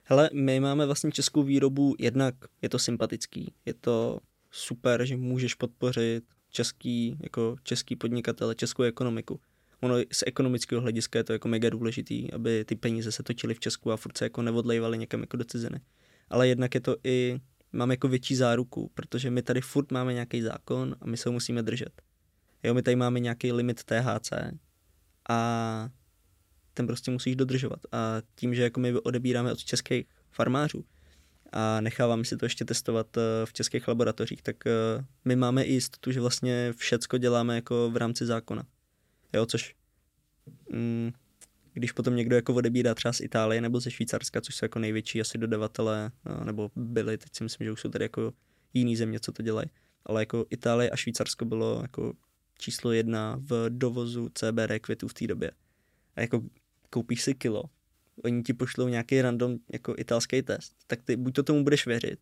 B: Hele, my máme vlastně českou výrobu, jednak je to sympatický, je to super, že můžeš podpořit český, jako český podnikatele, českou ekonomiku. Ono z ekonomického hlediska je to jako mega důležitý, aby ty peníze se točily v Česku a furt se jako neodlejvaly někam jako do ciziny. Ale jednak je to i, máme jako větší záruku, protože my tady furt máme nějaký zákon a my se ho musíme držet. Jo, my tady máme nějaký limit THC a ten prostě musíš dodržovat. A tím, že jako my odebíráme od českých farmářů, a necháváme si to ještě testovat eh, v českých laboratořích, tak eh, my máme i jistotu, že vlastně všecko děláme jako v rámci zákona. Jo, což mm, když potom někdo jako odebírá třeba z Itálie nebo ze Švýcarska, což jsou jako největší asi dodavatele, eh, nebo byli, teď si myslím, že už jsou tady jako jiný země, co to dělají. Ale jako Itálie a Švýcarsko bylo jako číslo jedna v dovozu CBD květů v té době. A jako koupíš si kilo oni ti pošlou nějaký random jako italský test, tak ty buď to tomu budeš věřit,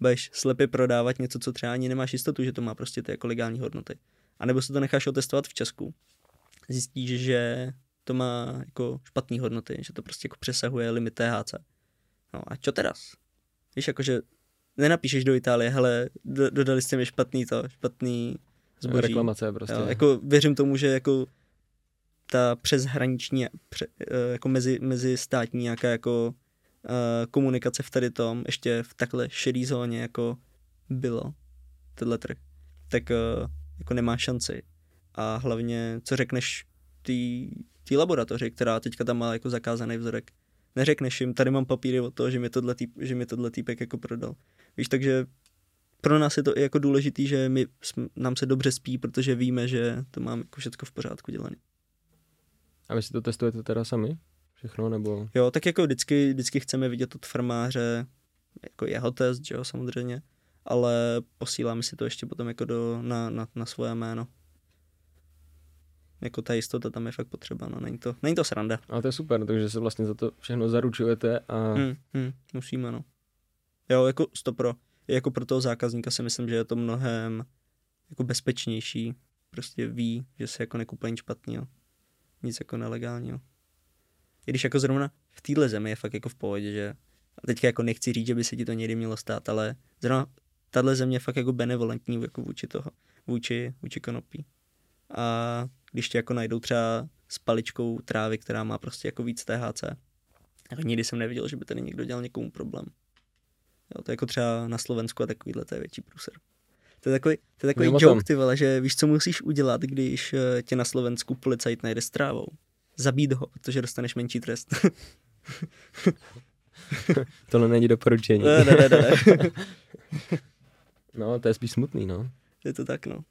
B: budeš slepě prodávat něco, co třeba ani nemáš jistotu, že to má prostě ty jako legální hodnoty. A nebo se to necháš otestovat v Česku. Zjistíš, že to má jako špatné hodnoty, že to prostě jako přesahuje limit THC. No a čo teraz? Víš, jakože nenapíšeš do Itálie, hele, do, dodali jste mi špatný to, špatný zboží.
A: Reklamace prostě.
B: Jo, jako věřím tomu, že jako ta přeshraniční, pře, eh, jako mezi, mezi státní nějaká jako uh, komunikace v tady tom, ještě v takhle šedý zóně jako bylo tenhle trh, tak uh, jako nemá šanci. A hlavně, co řekneš té laboratoři, která teďka tam má jako zakázaný vzorek, neřekneš jim, tady mám papíry o to, že mi tohle, týp, že mi tohle týpek jako prodal. Víš, takže pro nás je to i jako důležitý, že my, nám se dobře spí, protože víme, že to máme jako všechno v pořádku dělané.
A: A vy si to testujete teda sami? Všechno, nebo?
B: Jo, tak jako vždycky, vždycky chceme vidět od farmáře jako jeho test, že jo, samozřejmě, ale posíláme si to ještě potom jako do, na, na, na svoje jméno. Jako ta jistota tam je fakt potřeba, no, není to, není to sranda.
A: Ale to je super, takže se vlastně za to všechno zaručujete a...
B: Hmm, hmm, musíme, no. Jo, jako stopro. Jako pro toho zákazníka si myslím, že je to mnohem jako bezpečnější. Prostě ví, že se jako nekupuje nic špatného. Nic jako nelegálního. I když jako zrovna v téhle zemi je fakt jako v pohodě, že a teďka jako nechci říct, že by se ti to někdy mělo stát, ale zrovna tahle země je fakt jako benevolentní jako vůči toho, vůči, vůči konopí. A když tě jako najdou třeba s paličkou trávy, která má prostě jako víc THC, jako nikdy jsem neviděl, že by tady někdo dělal někomu problém. Jo, to je jako třeba na Slovensku a takovýhle, to je větší průser. To je takový, to je takový joke, ty vole, že víš, co musíš udělat, když eh, tě na Slovensku policajt najde s trávou. Zabít ho, protože dostaneš menší trest. [laughs]
A: Tohle není doporučení.
B: Ne, ne, ne, ne. [laughs]
A: no, to je spíš smutný, no.
B: Je to tak, no.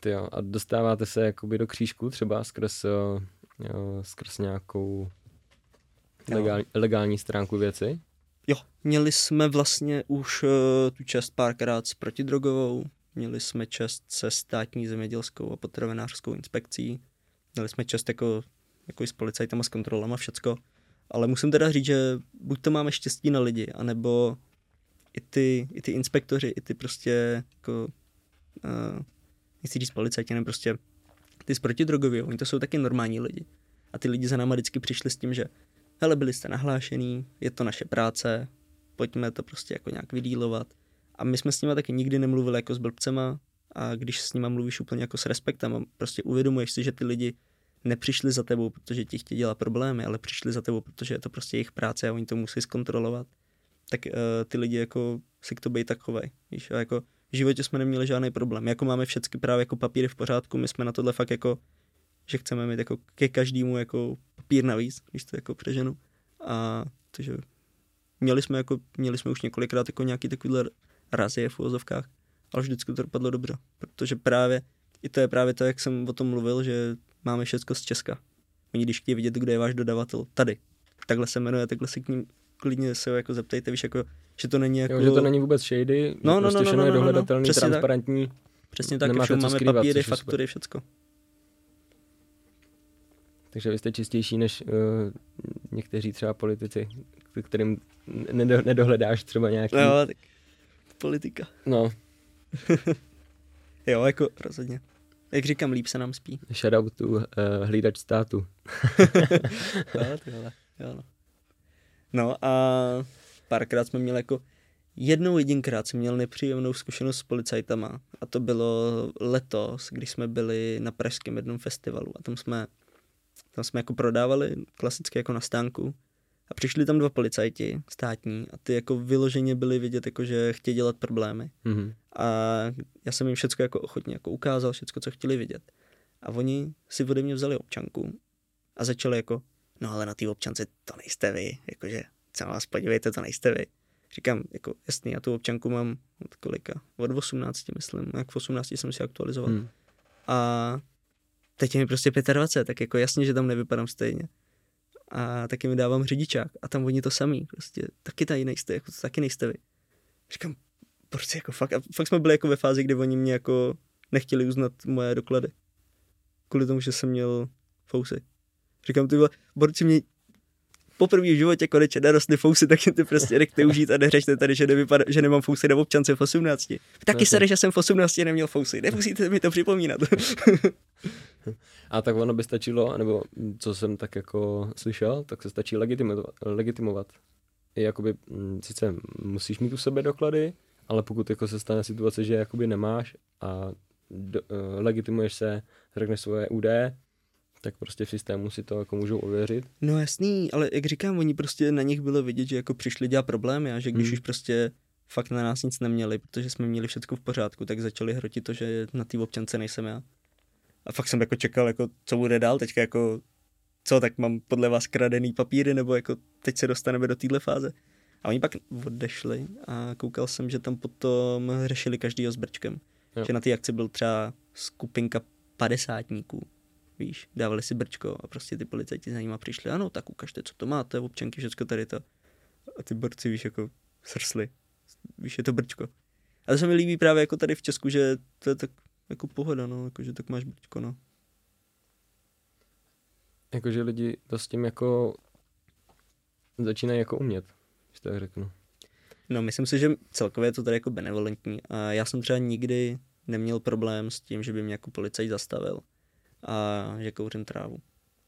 A: Ty jo, a dostáváte se jakoby do křížku třeba skrz, jo, skrz nějakou legál, legální stránku věci?
B: Jo, měli jsme vlastně už uh, tu čest párkrát s protidrogovou, měli jsme čest se státní zemědělskou a potravinářskou inspekcí, měli jsme čest jako, jako i s policajtama, s kontrolama, všecko. Ale musím teda říct, že buď to máme štěstí na lidi, anebo i ty, i ty inspektoři, i ty prostě jako, uh, nechci říct policajti, nebo prostě ty z protidrogový, oni to jsou taky normální lidi. A ty lidi za náma vždycky přišli s tím, že hele, byli jste nahlášený, je to naše práce, pojďme to prostě jako nějak vydílovat. A my jsme s nima taky nikdy nemluvili jako s blbcema a když s nima mluvíš úplně jako s respektem a prostě uvědomuješ si, že ty lidi nepřišli za tebou, protože ti chtějí dělat problémy, ale přišli za tebou, protože je to prostě jejich práce a oni to musí zkontrolovat, tak uh, ty lidi jako si k tobě tak chovají. Víš, a jako v životě jsme neměli žádný problém. Jako máme všechny právě jako papíry v pořádku, my jsme na tohle fakt jako, že chceme mít jako ke každému jako papír navíc, když to jako přeženu. A takže měli jsme jako, měli jsme už několikrát jako nějaký takovýhle razie v úvozovkách, ale vždycky to dopadlo dobře, protože právě, i to je právě to, jak jsem o tom mluvil, že máme všechno z Česka. Oni když chtějí vidět, kdo je váš dodavatel, tady. Takhle se jmenuje, takhle se k ním klidně se ho jako zeptejte, víš, jako, že to není jako...
A: Jo, že to není vůbec shady, no, no, prostě no, no, no, no, je dohledatelný, no, transparentní.
B: Tak. Přesně tak, Nemáte máme skrývat, papíry, faktury, všecko.
A: Takže vy jste čistější než uh, někteří třeba politici, kterým nedo, nedohledáš třeba nějaký...
B: No, tak politika.
A: No. [laughs]
B: jo, jako rozhodně. Jak říkám, líp se nám spí.
A: Shoutout to uh, hlídač státu. [laughs]
B: jo, tyhle, jo no. No a párkrát jsme měli jako jednou jedinkrát jsem měl nepříjemnou zkušenost s policajtama a to bylo letos, když jsme byli na pražském jednom festivalu a tam jsme, tam jsme jako prodávali klasicky jako na stánku a přišli tam dva policajti státní a ty jako vyloženě byli vidět, jako že chtějí dělat problémy. Mm-hmm. A já jsem jim všechno jako ochotně jako ukázal, všechno, co chtěli vidět. A oni si ode mě vzali občanku a začali jako, no ale na té občance to nejste vy, jakože co vás podívejte, to nejste vy. Říkám, jako jasný, já tu občanku mám od kolika? Od 18, myslím, jak v 18 jsem si aktualizoval. Hmm. A teď je mi prostě 25, tak jako jasně, že tam nevypadám stejně a taky mi dávám řidičák a tam oni to samý, prostě taky tady nejste, jako to taky nejste vy. Říkám, prostě jako fakt, a fakt jsme byli jako ve fázi, kdy oni mě jako nechtěli uznat moje doklady. Kvůli tomu, že jsem měl fousy. Říkám, ty vole, borci mě poprvé v životě konečně narostly fousy, tak ty prostě nechte užít a neřešte tady, že, nevypadá, že nemám fousy na občance v 18. Taky se že jsem v 18 neměl fousy, nemusíte mi to připomínat. [laughs]
A: A tak ono by stačilo, nebo co jsem tak jako slyšel, tak se stačí legitimovat. legitimovat. I jakoby, mm, sice musíš mít u sebe doklady, ale pokud jako se stane situace, že jakoby nemáš a do, uh, legitimuješ se, řekneš svoje údaje, tak prostě v systému si to jako můžou ověřit.
B: No jasný, ale jak říkám, oni prostě na nich bylo vidět, že jako přišli dělat problémy a že když hmm. už prostě fakt na nás nic neměli, protože jsme měli všechno v pořádku, tak začali hrotit to, že na té občance nejsem já. A fakt jsem jako čekal, jako, co bude dál, teďka jako, co, tak mám podle vás kradený papíry, nebo jako teď se dostaneme do téhle fáze. A oni pak odešli a koukal jsem, že tam potom řešili každýho s brčkem. Jo. Že na té akci byl třeba skupinka padesátníků, víš, dávali si brčko a prostě ty policajti za nima přišli, ano, tak ukažte, co to máte, občanky, všechno tady to. A ty borci, víš, jako srsli. Víš, je to brčko. A to se mi líbí právě jako tady v Česku, že to je tak jako pohoda, no, jako, že tak máš brčko, no.
A: Jakože lidi to s tím jako začínají jako umět, když tak řeknu.
B: No, myslím si, že celkově je to tady jako benevolentní. A já jsem třeba nikdy neměl problém s tím, že by mě jako policajt zastavil a že kouřím trávu.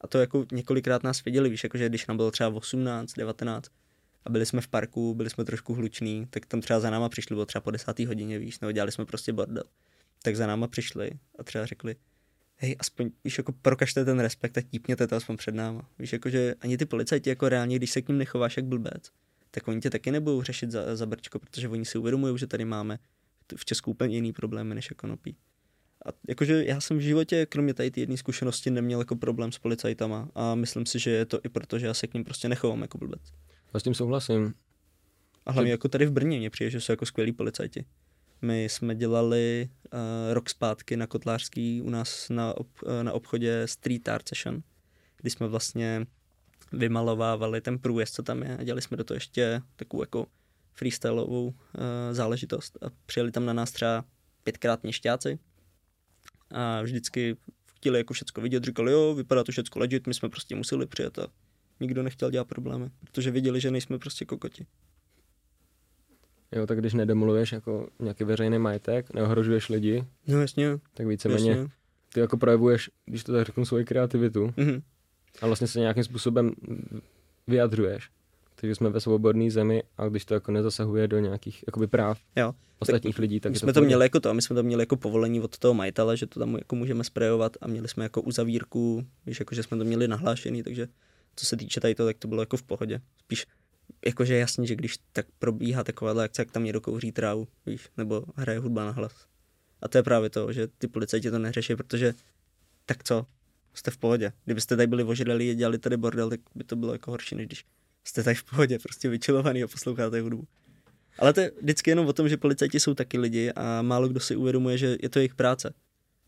B: A to jako několikrát nás viděli, víš, jakože když nám bylo třeba 18, 19 a byli jsme v parku, byli jsme trošku hluční, tak tam třeba za náma přišli, bylo třeba po desátý hodině, víš, nebo dělali jsme prostě bordel. Tak za náma přišli a třeba řekli, hej, aspoň, víš, jako prokažte ten respekt a típněte to aspoň před náma. Víš, jako, že ani ty policajti jako reálně, když se k ním nechováš jak blbec, tak oni tě taky nebudou řešit za, za brčko, protože oni si uvědomují, že tady máme v Česku úplně jiný problémy než konopí. A jakože já jsem v životě, kromě tady jedné zkušenosti, neměl jako problém s policajtama a myslím si, že je to i proto, že já se k ním prostě nechovám jako blbec.
A: Já s tím souhlasím.
B: A hlavně že... jako tady v Brně mě přijde, že jsou jako skvělí policajti. My jsme dělali uh, rok zpátky na Kotlářský u nás na, ob, uh, na obchodě Street Art Session, kdy jsme vlastně vymalovávali ten průjezd, co tam je a dělali jsme do toho ještě takovou jako freestyleovou uh, záležitost a přijeli tam na nás třeba pětkrát měšťáci a vždycky chtěli jako všecko vidět, říkali jo, vypadá to všecko legit, my jsme prostě museli přijet a nikdo nechtěl dělat problémy, protože viděli, že nejsme prostě kokoti.
A: Jo, tak když nedemoluješ jako nějaký veřejný majetek, neohrožuješ lidi,
B: no jasně,
A: tak víceméně ty jako projevuješ, když to tak řeknu, svoji kreativitu mm-hmm. a vlastně se nějakým způsobem vyjadřuješ. Takže jsme ve svobodné zemi a když to jako nezasahuje do nějakých jakoby práv jo. ostatních tak lidí, tak
B: my jsme to, to měli jako to, my jsme to měli jako povolení od toho majitele, že to tam jako můžeme sprejovat a měli jsme jako uzavírku, víš, jako že jsme to měli nahlášený, takže co se týče tady to, tak to bylo jako v pohodě. Spíš jakože jasně, že když tak probíhá taková akce, jak tam někdo kouří trávu, víš, nebo hraje hudba na hlas. A to je právě to, že ty policajti to neřeší, protože tak co, jste v pohodě. Kdybyste tady byli ožralí a dělali tady bordel, tak by to bylo jako horší, než když jste tady v pohodě, prostě vyčilovaný a posloucháte hudbu. Ale to je vždycky jenom o tom, že policajti jsou taky lidi a málo kdo si uvědomuje, že je to jejich práce.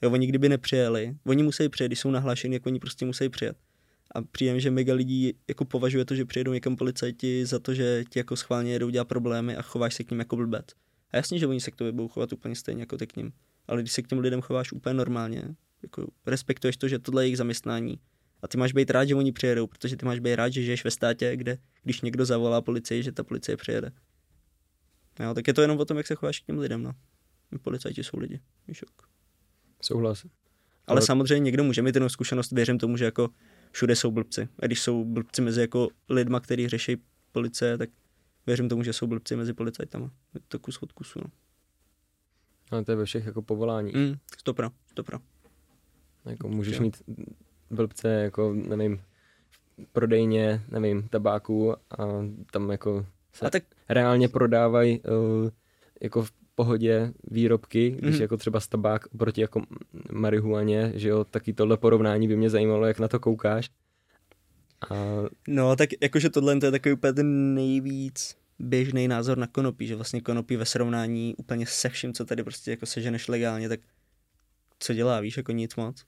B: Jo, oni kdyby nepřijeli, oni musí přijet, když jsou nahlášeni, jak oni prostě musí přijet. A přijím, že mega lidí jako považuje to, že přijedou někam policajti za to, že ti jako schválně jedou dělat problémy a chováš se k ním jako blbec. A jasně, že oni se k tobě budou chovat úplně stejně jako ty k ním. Ale když se k těm lidem chováš úplně normálně, jako respektuješ to, že tohle je jejich zaměstnání, a ty máš být rád, že oni přijedou, protože ty máš být rád, že žiješ ve státě, kde když někdo zavolá policii, že ta policie přijede. Jo, tak je to jenom o tom, jak se chováš k těm lidem, no. Policajti jsou lidi, víš jak.
A: Souhlas.
B: Ale, Ale samozřejmě někdo může mít jenom zkušenost, věřím tomu, že jako všude jsou blbci. A když jsou blbci mezi jako lidma, kteří řeší policie, tak věřím tomu, že jsou blbci mezi policajtama. Je to kus od kusu, no.
A: Ale to je ve všech jako povolání.
B: Mm, stopra, stopra.
A: Jako můžeš mít blbce, jako, nevím, prodejně, nevím, tabáku a tam jako se a tak... reálně prodávají uh, jako v pohodě výrobky, když mm. jako třeba tabák proti jako marihuaně, že jo, taky tohle porovnání by mě zajímalo, jak na to koukáš.
B: A... No, tak jakože tohle to je takový úplně ten nejvíc běžný názor na konopí, že vlastně konopí ve srovnání úplně se vším, co tady prostě jako seženeš legálně, tak co dělá, víš, jako nic moc.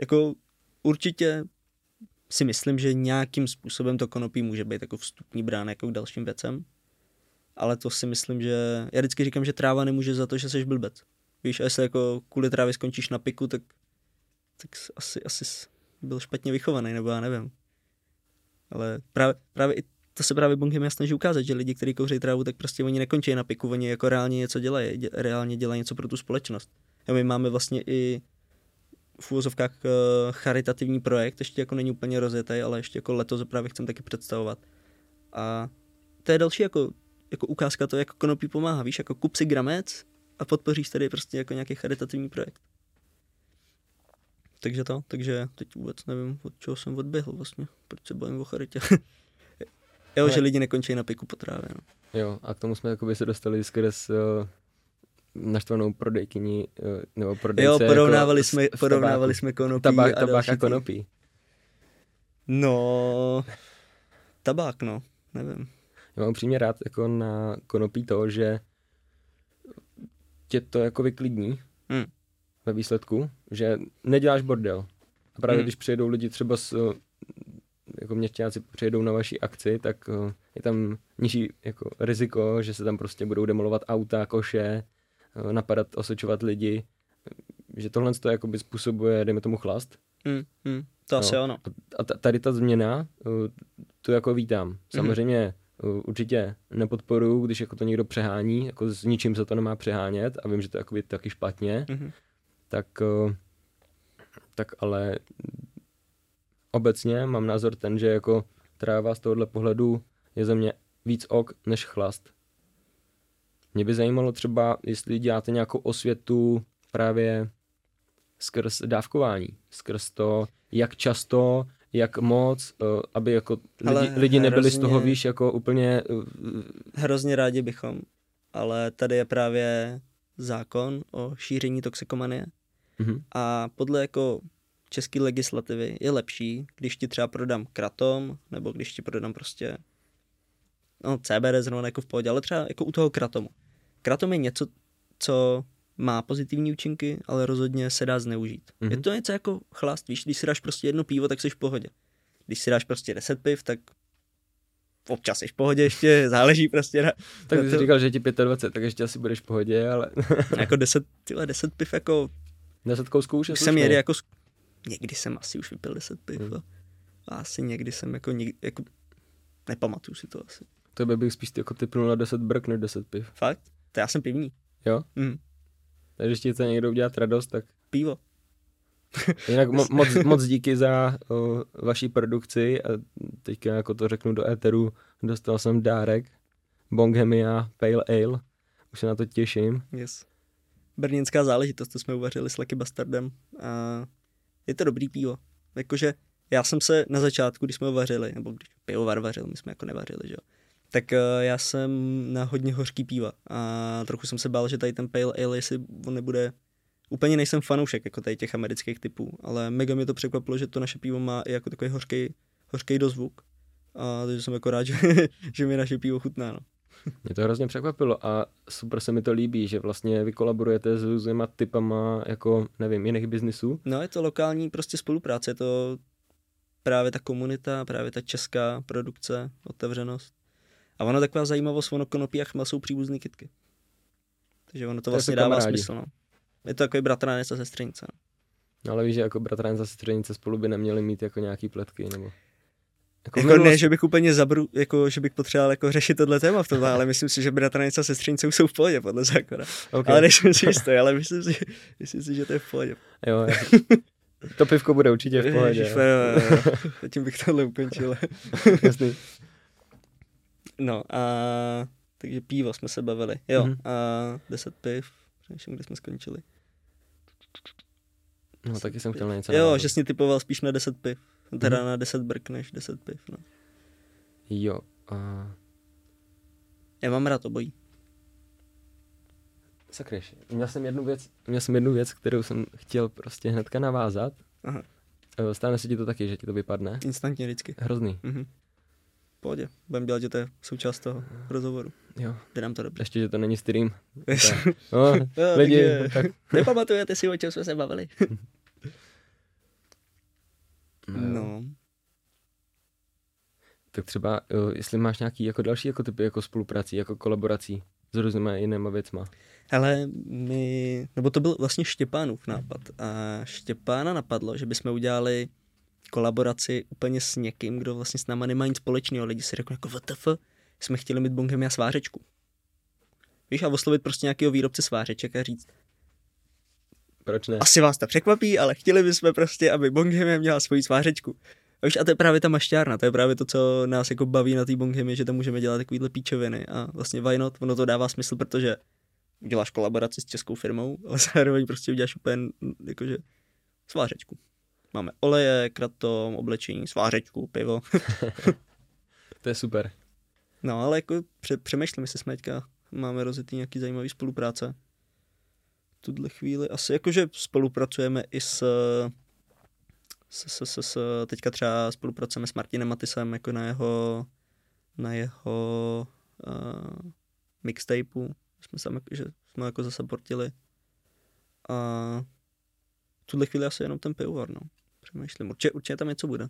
B: Jako určitě si myslím, že nějakým způsobem to konopí může být jako vstupní brána jako k dalším věcem. Ale to si myslím, že já vždycky říkám, že tráva nemůže za to, že jsi blbec. Víš, a jestli jako kvůli trávě skončíš na piku, tak, tak asi, asi byl špatně vychovaný, nebo já nevím. Ale právě, právě i to se právě Bonkem jasně snaží ukázat, že lidi, kteří kouří trávu, tak prostě oni nekončí na piku, oni jako reálně něco dělají, dě, reálně dělají něco pro tu společnost. A my máme vlastně i v úvozovkách uh, charitativní projekt, ještě jako není úplně rozjetý, ale ještě jako letos právě chcem taky představovat. A to je další jako, jako ukázka to, jak konopí pomáhá. Víš, jako kup si gramec a podpoříš tady prostě jako nějaký charitativní projekt. Takže to, takže teď vůbec nevím, od čeho jsem odběhl vlastně, proč se bojím o charitě. [laughs] jo,
A: Ale-
B: že lidi nekončí na piku po trávě, no.
A: Jo, a k tomu jsme jakoby se dostali skrz uh, naštvanou prodejkyni, uh, nebo prodejce
B: Jo, porovnávali
A: jako
B: jsme,
A: s-
B: porovnávali jsme konopí
A: Tabák,
B: a
A: tabák
B: další
A: a konopí.
B: No, tabák, no, nevím.
A: Mám přímě rád jako na konopí to, že tě to jako vyklidní
B: Hmm.
A: ve výsledku, že neděláš bordel. A právě
B: Hmm.
A: když přijedou lidi třeba s, eh, jako měšťáci přijedou na vaši akci, tak eh, je tam nižší jako riziko, že se tam prostě budou demolovat auta, koše, eh, napadat, osočovat lidi, že tohle to jakoby způsobuje, dejme tomu chlast.
B: Hmm, hmm, to asi
A: No.
B: ano.
A: A ta- tady ta změna, uh, tu jako vítám.
B: Mhm.
A: Samozřejmě určitě nepodporuju, když jako to někdo přehání, jako s ničím se to nemá přehánět a vím, že to je jakoby taky špatně,
B: Mhm.
A: tak, uh, tak ale obecně mám názor ten, že jako tráva z tohohle pohledu je za mě víc ok než chlast. Mě by zajímalo třeba, jestli děláte nějakou osvětu právě skrz dávkování, skrz to, jak často, jak moc, uh, aby jako
B: Ale
A: lidi, lidi nebyli z toho,
B: hrozně-
A: víš, jako úplně, uh,
B: Hrozně rádi bychom, ale tady je právě zákon o šíření toxikomanie
A: uh,
B: a podle jako české legislativy je lepší, když ti třeba prodám kratom, nebo když ti prodám prostě no CBD zrovna jako v pohodě, ale třeba jako u toho kratomu. Kratom je něco, co má pozitivní účinky, ale rozhodně se dá zneužít. Mm-hmm. Je
A: Mhm.
B: to něco jako chlast, víš, když si dáš prostě jedno pivo, tak jsi v pohodě. Když si dáš prostě 10 piv, tak občas jsi v pohodě ještě, [laughs] záleží prostě na,
A: tak
B: na
A: jsi říkal, že ti 25, tak ještě asi budeš v pohodě, ale [laughs]
B: jako 10, tyhle 10 piv jako
A: 10 kousků už je
B: jsem někdy jako, někdy jsem asi už vypil 10 piv
A: Hmm.
B: a, asi někdy jsem jako, někdy, jako nepamatuju si to asi.
A: Tebe bych spíš jako typnul na 10 brk než 10 piv.
B: Fakt? To já jsem pivní.
A: Jo?
B: Mm.
A: Takže ti chce někdo udělat radost, tak
B: Pivo.
A: jinak mo- [laughs] moc, moc díky za o, vaší produkci a teďka jako to řeknu do éteru, dostal jsem dárek Bonghemia Pale Ale, už se na to těším.
B: Yes. Brněnská záležitost, to jsme uvařili s Lucky Bastardem a je to dobrý pivo. Jakože já jsem se na začátku, když jsme ho vařili, nebo když pivovar vařil, my jsme jako nevařili, že jo, tak eh, já jsem na hodně hořký piva a trochu jsem se bál, že tady ten Pale Ale, jestli on nebude Úplně nejsem fanoušek jako tady těch amerických typů, ale mega mě to překvapilo, že to naše pivo má i jako takový hořký, hořký dozvuk. A takže jsem jako rád, [laughs] že, že mi naše pivo chutná. No. [laughs]
A: Mě to hrozně překvapilo a super se mi to líbí, že vlastně vy kolaborujete s různýma typama jako, nevím, jiných biznisů.
B: no je to lokální prostě spolupráce, je to právě ta komunita, právě ta česká produkce, otevřenost. A ono taková zajímavost, ono konopí a chmel jsou příbuzný kytky. Takže ono to
A: To
B: vlastně dává
A: kamarádi.
B: smysl. No. Je to takový bratranec a sestřenice. No.
A: No, ale víš, že jako bratranec a sestřenice spolu by neměli mít jako nějaký pletky, nebo...
B: Jako
A: v
B: ne, že bych úplně zabru, jako, že bych potřeboval jako řešit tohle téma v tomhle, ale myslím si, že bratranec a sestřenice jsou v pohodě podle zákona.
A: Okay.
B: Ale nejsem si jistý, ale myslím si, myslím si, že to je v pohodě.
A: Jo, já- to pivko bude určitě v pohodě.
B: Ježiš,
A: jo.
B: jo, jo, jo. [laughs] Tím bych tohle ukončil.
A: Jasný.
B: No a takže pivo jsme se bavili. Jo,
A: Mhm.
B: a 10 piv, přemýšlím, kde jsme skončili.
A: No, taky jsem chtěl na něco
B: Jo,
A: navázat.
B: že jsi typoval spíš na 10 piv. Teda
A: Mhm.
B: na 10 brk než 10 piv, no.
A: Jo. A...
B: Já mám rád obojí.
A: Sakryš, měl jsem jednu věc, měl jsem jednu věc, kterou jsem chtěl prostě hnedka navázat.
B: Aha.
A: Eh, Stane se ti to taky, že ti to vypadne?
B: Instantně vždycky.
A: Hrozný.
B: Mhm. Pohodě. Budem dělat, že to je součást toho rozhovoru.
A: Jo.
B: Jde nám to dobře.
A: Ještě, že to není stream. Tak. [laughs] No,
B: Jo,
A: lidi, tak, [laughs]
B: Nepamatujete si, o čem jsme se bavili? [laughs]
A: no.
B: No.
A: tak třeba, jestli máš nějaký jako další jako typy jako spoluprací, jako kolaborací s různýma jinýma věcma.
B: Hele, my, nebo to byl vlastně Štěpánův nápad. A Štěpána napadlo, že bychom udělali kolaboraci úplně s někým, kdo vlastně s náma nemá nic společného. Lidi si řekli jako WTF, jsme chtěli mít Bonghemia svářečku. Víš, a oslovit prostě nějakého výrobce svářeček a říct,
A: Proč ne?
B: asi vás to překvapí, ale chtěli bychom prostě, aby Bonghemia měla svoji svářečku. A víš, a to je právě ta mašťárna, to je právě to, co nás jako baví na té Bonghemii, že tam můžeme dělat takovýhle píčoviny a vlastně why not, ono to dává smysl, protože uděláš kolaboraci s českou firmou, ale zároveň prostě uděláš úplně jakože svářečku. Máme oleje, kratom, oblečení, svářečku, pivo. [laughs]
A: to je super.
B: No, ale jako pře- přemýšlím, jestli jsme teďka máme rozjetý nějaký zajímavý spolupráce. V tuhle chvíli asi jakože spolupracujeme i s, s, s, s, s teďka třeba spolupracujeme s Martinem Matisem jako na jeho na jeho uh, mixtapeu, jsme tam, že jsme jako zasaportili. A v tuhle chvíli asi jenom ten pivovar, no. Přemýšlím, určitě, určitě tam něco bude.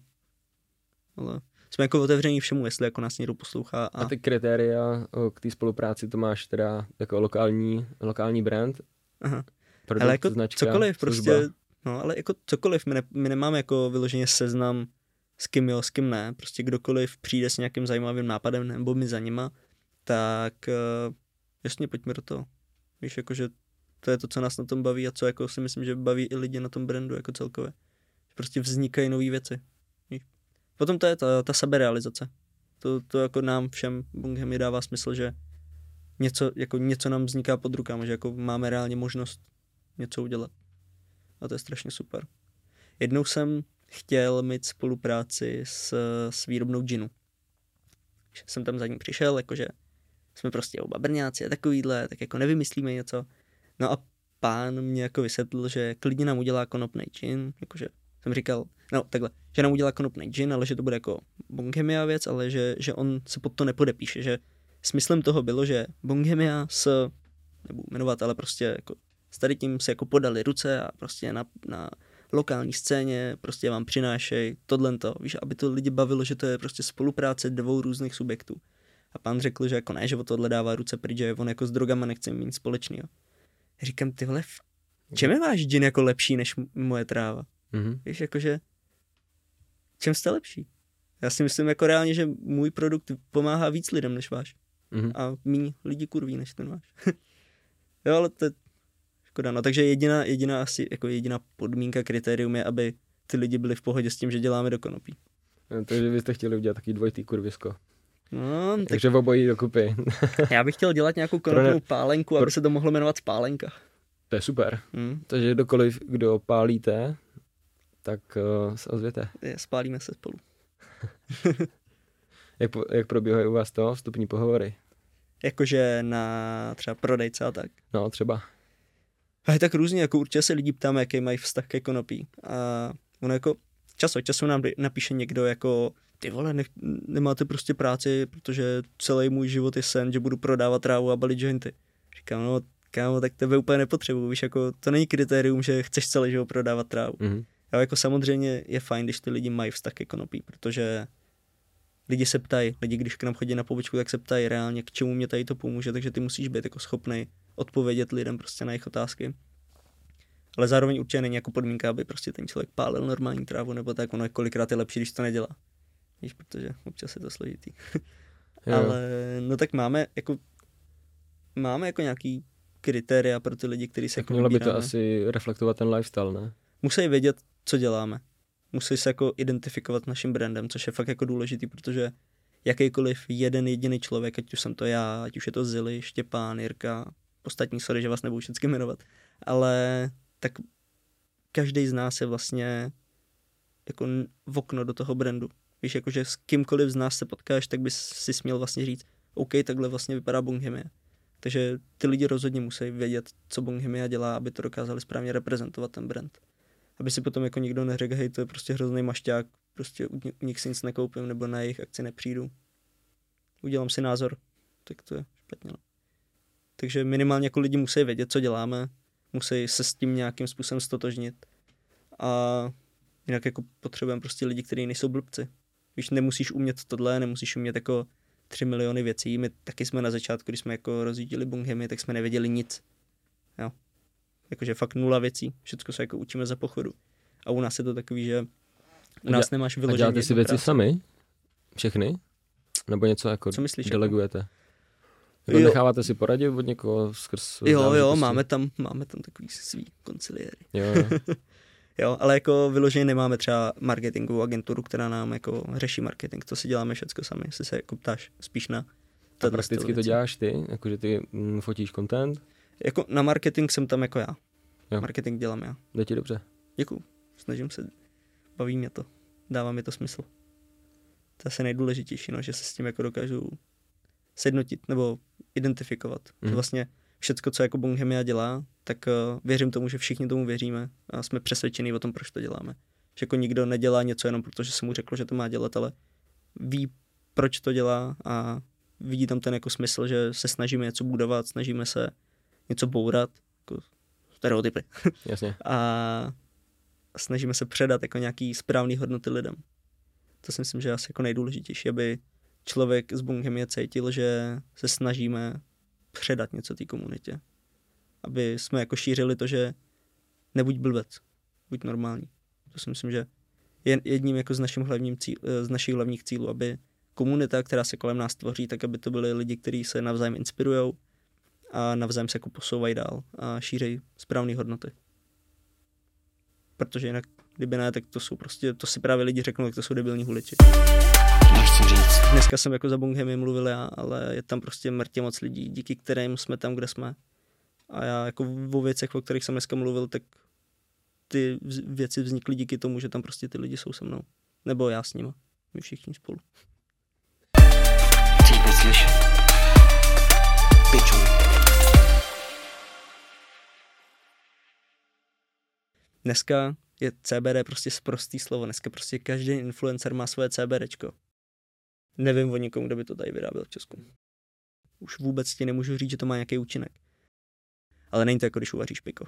B: Ale jsme jako otevření všemu, jestli jako nás někdo poslouchá.
A: A, a ty kritéria k té spolupráci, to máš teda jako lokální, lokální brand?
B: Aha. Produkt, ale jako značka, cokoliv, služba. prostě, no ale jako cokoliv, my, ne, my nemáme jako vyloženě seznam s kým jo, s kým ne, prostě kdokoliv přijde s nějakým zajímavým nápadem nebo my za nima, tak uh, jasně, pojďme do toho. Víš, jakože to je to, co nás na tom baví a co jako si myslím, že baví i lidi na tom brandu jako celkově. Prostě vznikají nové věci. Potom to je ta, ta seberealizace. To, to jako nám všem mi dává smysl, že něco, jako něco nám vzniká pod rukama, že jako máme reálně možnost něco udělat. A to je strašně super. Jednou jsem chtěl mít spolupráci s, s výrobnou džinu. Jsem tam za ní přišel, jakože jsme prostě oba brňáci a takovýhle, tak jako nevymyslíme něco. No a pán mě jako vysvětlil, že klidně nám udělá konopný džin, jakože jsem říkal, no takhle, že nám udělá konopný džin, ale že to bude jako Bonghemia věc, ale že, že on se pod to nepodepíše, že smyslem toho bylo, že Bonghemia s, nebudu jmenovat, ale prostě jako s tady tím se jako podali ruce a prostě na, na lokální scéně prostě vám přinášej tohle to, víš, aby to lidi bavilo, že to je prostě spolupráce dvou různých subjektů. A pán řekl, že jako ne, že o tohle dává ruce pryč, že on jako s drogama nechce mít společného. Říkám, ty vole, čem je váš džin jako lepší než moje tráva? Mm-hmm. Víš, jakože, čem jste lepší? Já si myslím jako reálně, že můj produkt pomáhá víc lidem než váš. Mm-hmm. A méně lidí kurví než ten váš. [laughs] jo, ale to, Škoda, no takže jediná, jediná asi, jako jediná podmínka, kritérium je, aby ty lidi byli v pohodě s tím, že děláme do konopí.
A: No, takže byste chtěli udělat takový dvojitý kurvisko.
B: No,
A: tak... Takže v obojí dokupy. [laughs]
B: já bych chtěl dělat nějakou konopnou ne... pálenku, aby se to mohlo jmenovat spálenka.
A: To je super. Hmm. Takže kdokoliv, kdo pálíte, tak uh, se ozvěte.
B: Je, spálíme se spolu. [laughs]
A: jak, jak probíhají u vás to vstupní pohovory?
B: Jakože na třeba prodejce a tak.
A: No, třeba.
B: A je tak různě, jako určitě se lidi ptáme, jaký mají vztah ke konopí. A ono jako čas od času nám napíše někdo jako ty vole, ne, nemáte prostě práci, protože celý můj život je sen, že budu prodávat trávu a balit jointy. Říkám, no kámo, tak tebe úplně nepotřebuji, víš, jako to není kritérium, že chceš celý život prodávat trávu. Mm-hmm. Jo, jako samozřejmě je fajn, když ty lidi mají vztah ke konopí, protože lidi se ptají, lidi, když k nám chodí na pobočku, tak se ptají reálně, k čemu mě tady to pomůže, takže ty musíš být jako schopný odpovědět lidem prostě na jejich otázky. Ale zároveň určitě není jako podmínka, aby prostě ten člověk pálil normální trávu, nebo tak ono je kolikrát je lepší, když to nedělá. Víš, protože občas je to složitý. [laughs] Ale no tak máme jako máme jako nějaký kritéria pro ty lidi, kteří se
A: tak mělo by to asi reflektovat ten lifestyle, ne?
B: Musí vědět, co děláme. Musí se jako identifikovat naším brandem, což je fakt jako důležitý, protože jakýkoliv jeden jediný člověk, ať už jsem to já, ať už je to Zily, Štěpán, Jirka, ostatní, sorry, že vás nebudu všechny jmenovat, ale tak každý z nás je vlastně jako v okno do toho brandu. Víš, jakože s kýmkoliv z nás se potkáš, tak bys si směl vlastně říct, OK, takhle vlastně vypadá Bonghemia. Takže ty lidi rozhodně musí vědět, co Bonghemia dělá, aby to dokázali správně reprezentovat ten brand. Aby si potom jako nikdo neřekl, hej, to je prostě hrozný mašťák, prostě u nich si nic nekoupím nebo na jejich akci nepřijdu. Udělám si názor, tak to je špatně. No. Takže minimálně jako lidi musí vědět, co děláme, musí se s tím nějakým způsobem stotožnit. A jinak jako potřebujeme prostě lidi, kteří nejsou blbci. Víš, nemusíš umět tohle, nemusíš umět jako tři miliony věcí. My taky jsme na začátku, když jsme jako rozjížděli Bunghemy, tak jsme nevěděli nic. Jo. Jakože fakt nula věcí. Všechno se jako učíme za pochodu. A u nás je to takový, že u nás nemáš vyloženě. A
A: děláte si věci práce. sami? Všechny? Nebo něco jako Co myslíš, delegujete? Jako? Jako jo. necháváte si poradit od někoho skrz
B: Jo, jo, máme tam, máme tam takový svý konciliéry.
A: Jo, jo. [laughs]
B: jo, ale jako vyloženě nemáme třeba marketingovou agenturu, která nám jako řeší marketing. To si děláme všechno sami, jestli se jako ptáš spíš na
A: a prakticky to děláš ty? Jakože ty mm, fotíš content?
B: Jako na marketing jsem tam jako já.
A: Jo.
B: Marketing dělám já.
A: Jde ti dobře.
B: Děkuju. Snažím se. Baví mě to. Dává mi to smysl. To je asi nejdůležitější, no, že se s tím jako dokážu sednotit nebo identifikovat. Mm. Že vlastně všecko, co jako Bonghemia dělá, tak uh, věřím tomu, že všichni tomu věříme a jsme přesvědčení o tom, proč to děláme. Že jako nikdo nedělá něco jenom proto, že se mu řeklo, že to má dělat, ale ví, proč to dělá a vidí tam ten jako smysl, že se snažíme něco budovat, snažíme se něco bourat, jako stereotypy [laughs]
A: Jasně.
B: a snažíme se předat jako nějaký správný hodnoty lidem. To si myslím, že je asi jako nejdůležitější, aby člověk z Bunghemie cítil, že se snažíme předat něco té komunitě. Aby jsme jako šířili to, že nebuď blbec, buď normální. To si myslím, že je jedním jako z, naším hlavním cíl, z našich hlavních cílů, aby komunita, která se kolem nás tvoří, tak aby to byli lidi, kteří se navzájem inspirují a navzájem se jako posouvají dál a šíří správné hodnoty. Protože jinak, kdyby ne, tak to jsou prostě, to si právě lidi řeknou, jak to jsou debilní huliči. Dneska jsem jako za Bunghemi mluvil já, ale je tam prostě mrtě moc lidí, díky kterým jsme tam, kde jsme. A já jako o věcech, o kterých jsem dneska mluvil, tak ty věci vznikly díky tomu, že tam prostě ty lidi jsou se mnou. Nebo já s nimi. My všichni spolu.
C: Chci to slyšet.
B: Dneska je CBD prostě sprostý slovo. Dneska prostě každý influencer má svoje CBDčko. Nevím o nikom, kdo by to tady vyráběl v Česku. Už vůbec ti nemůžu říct, že to má nějaký účinek. Ale není to jako když uvaříš piko.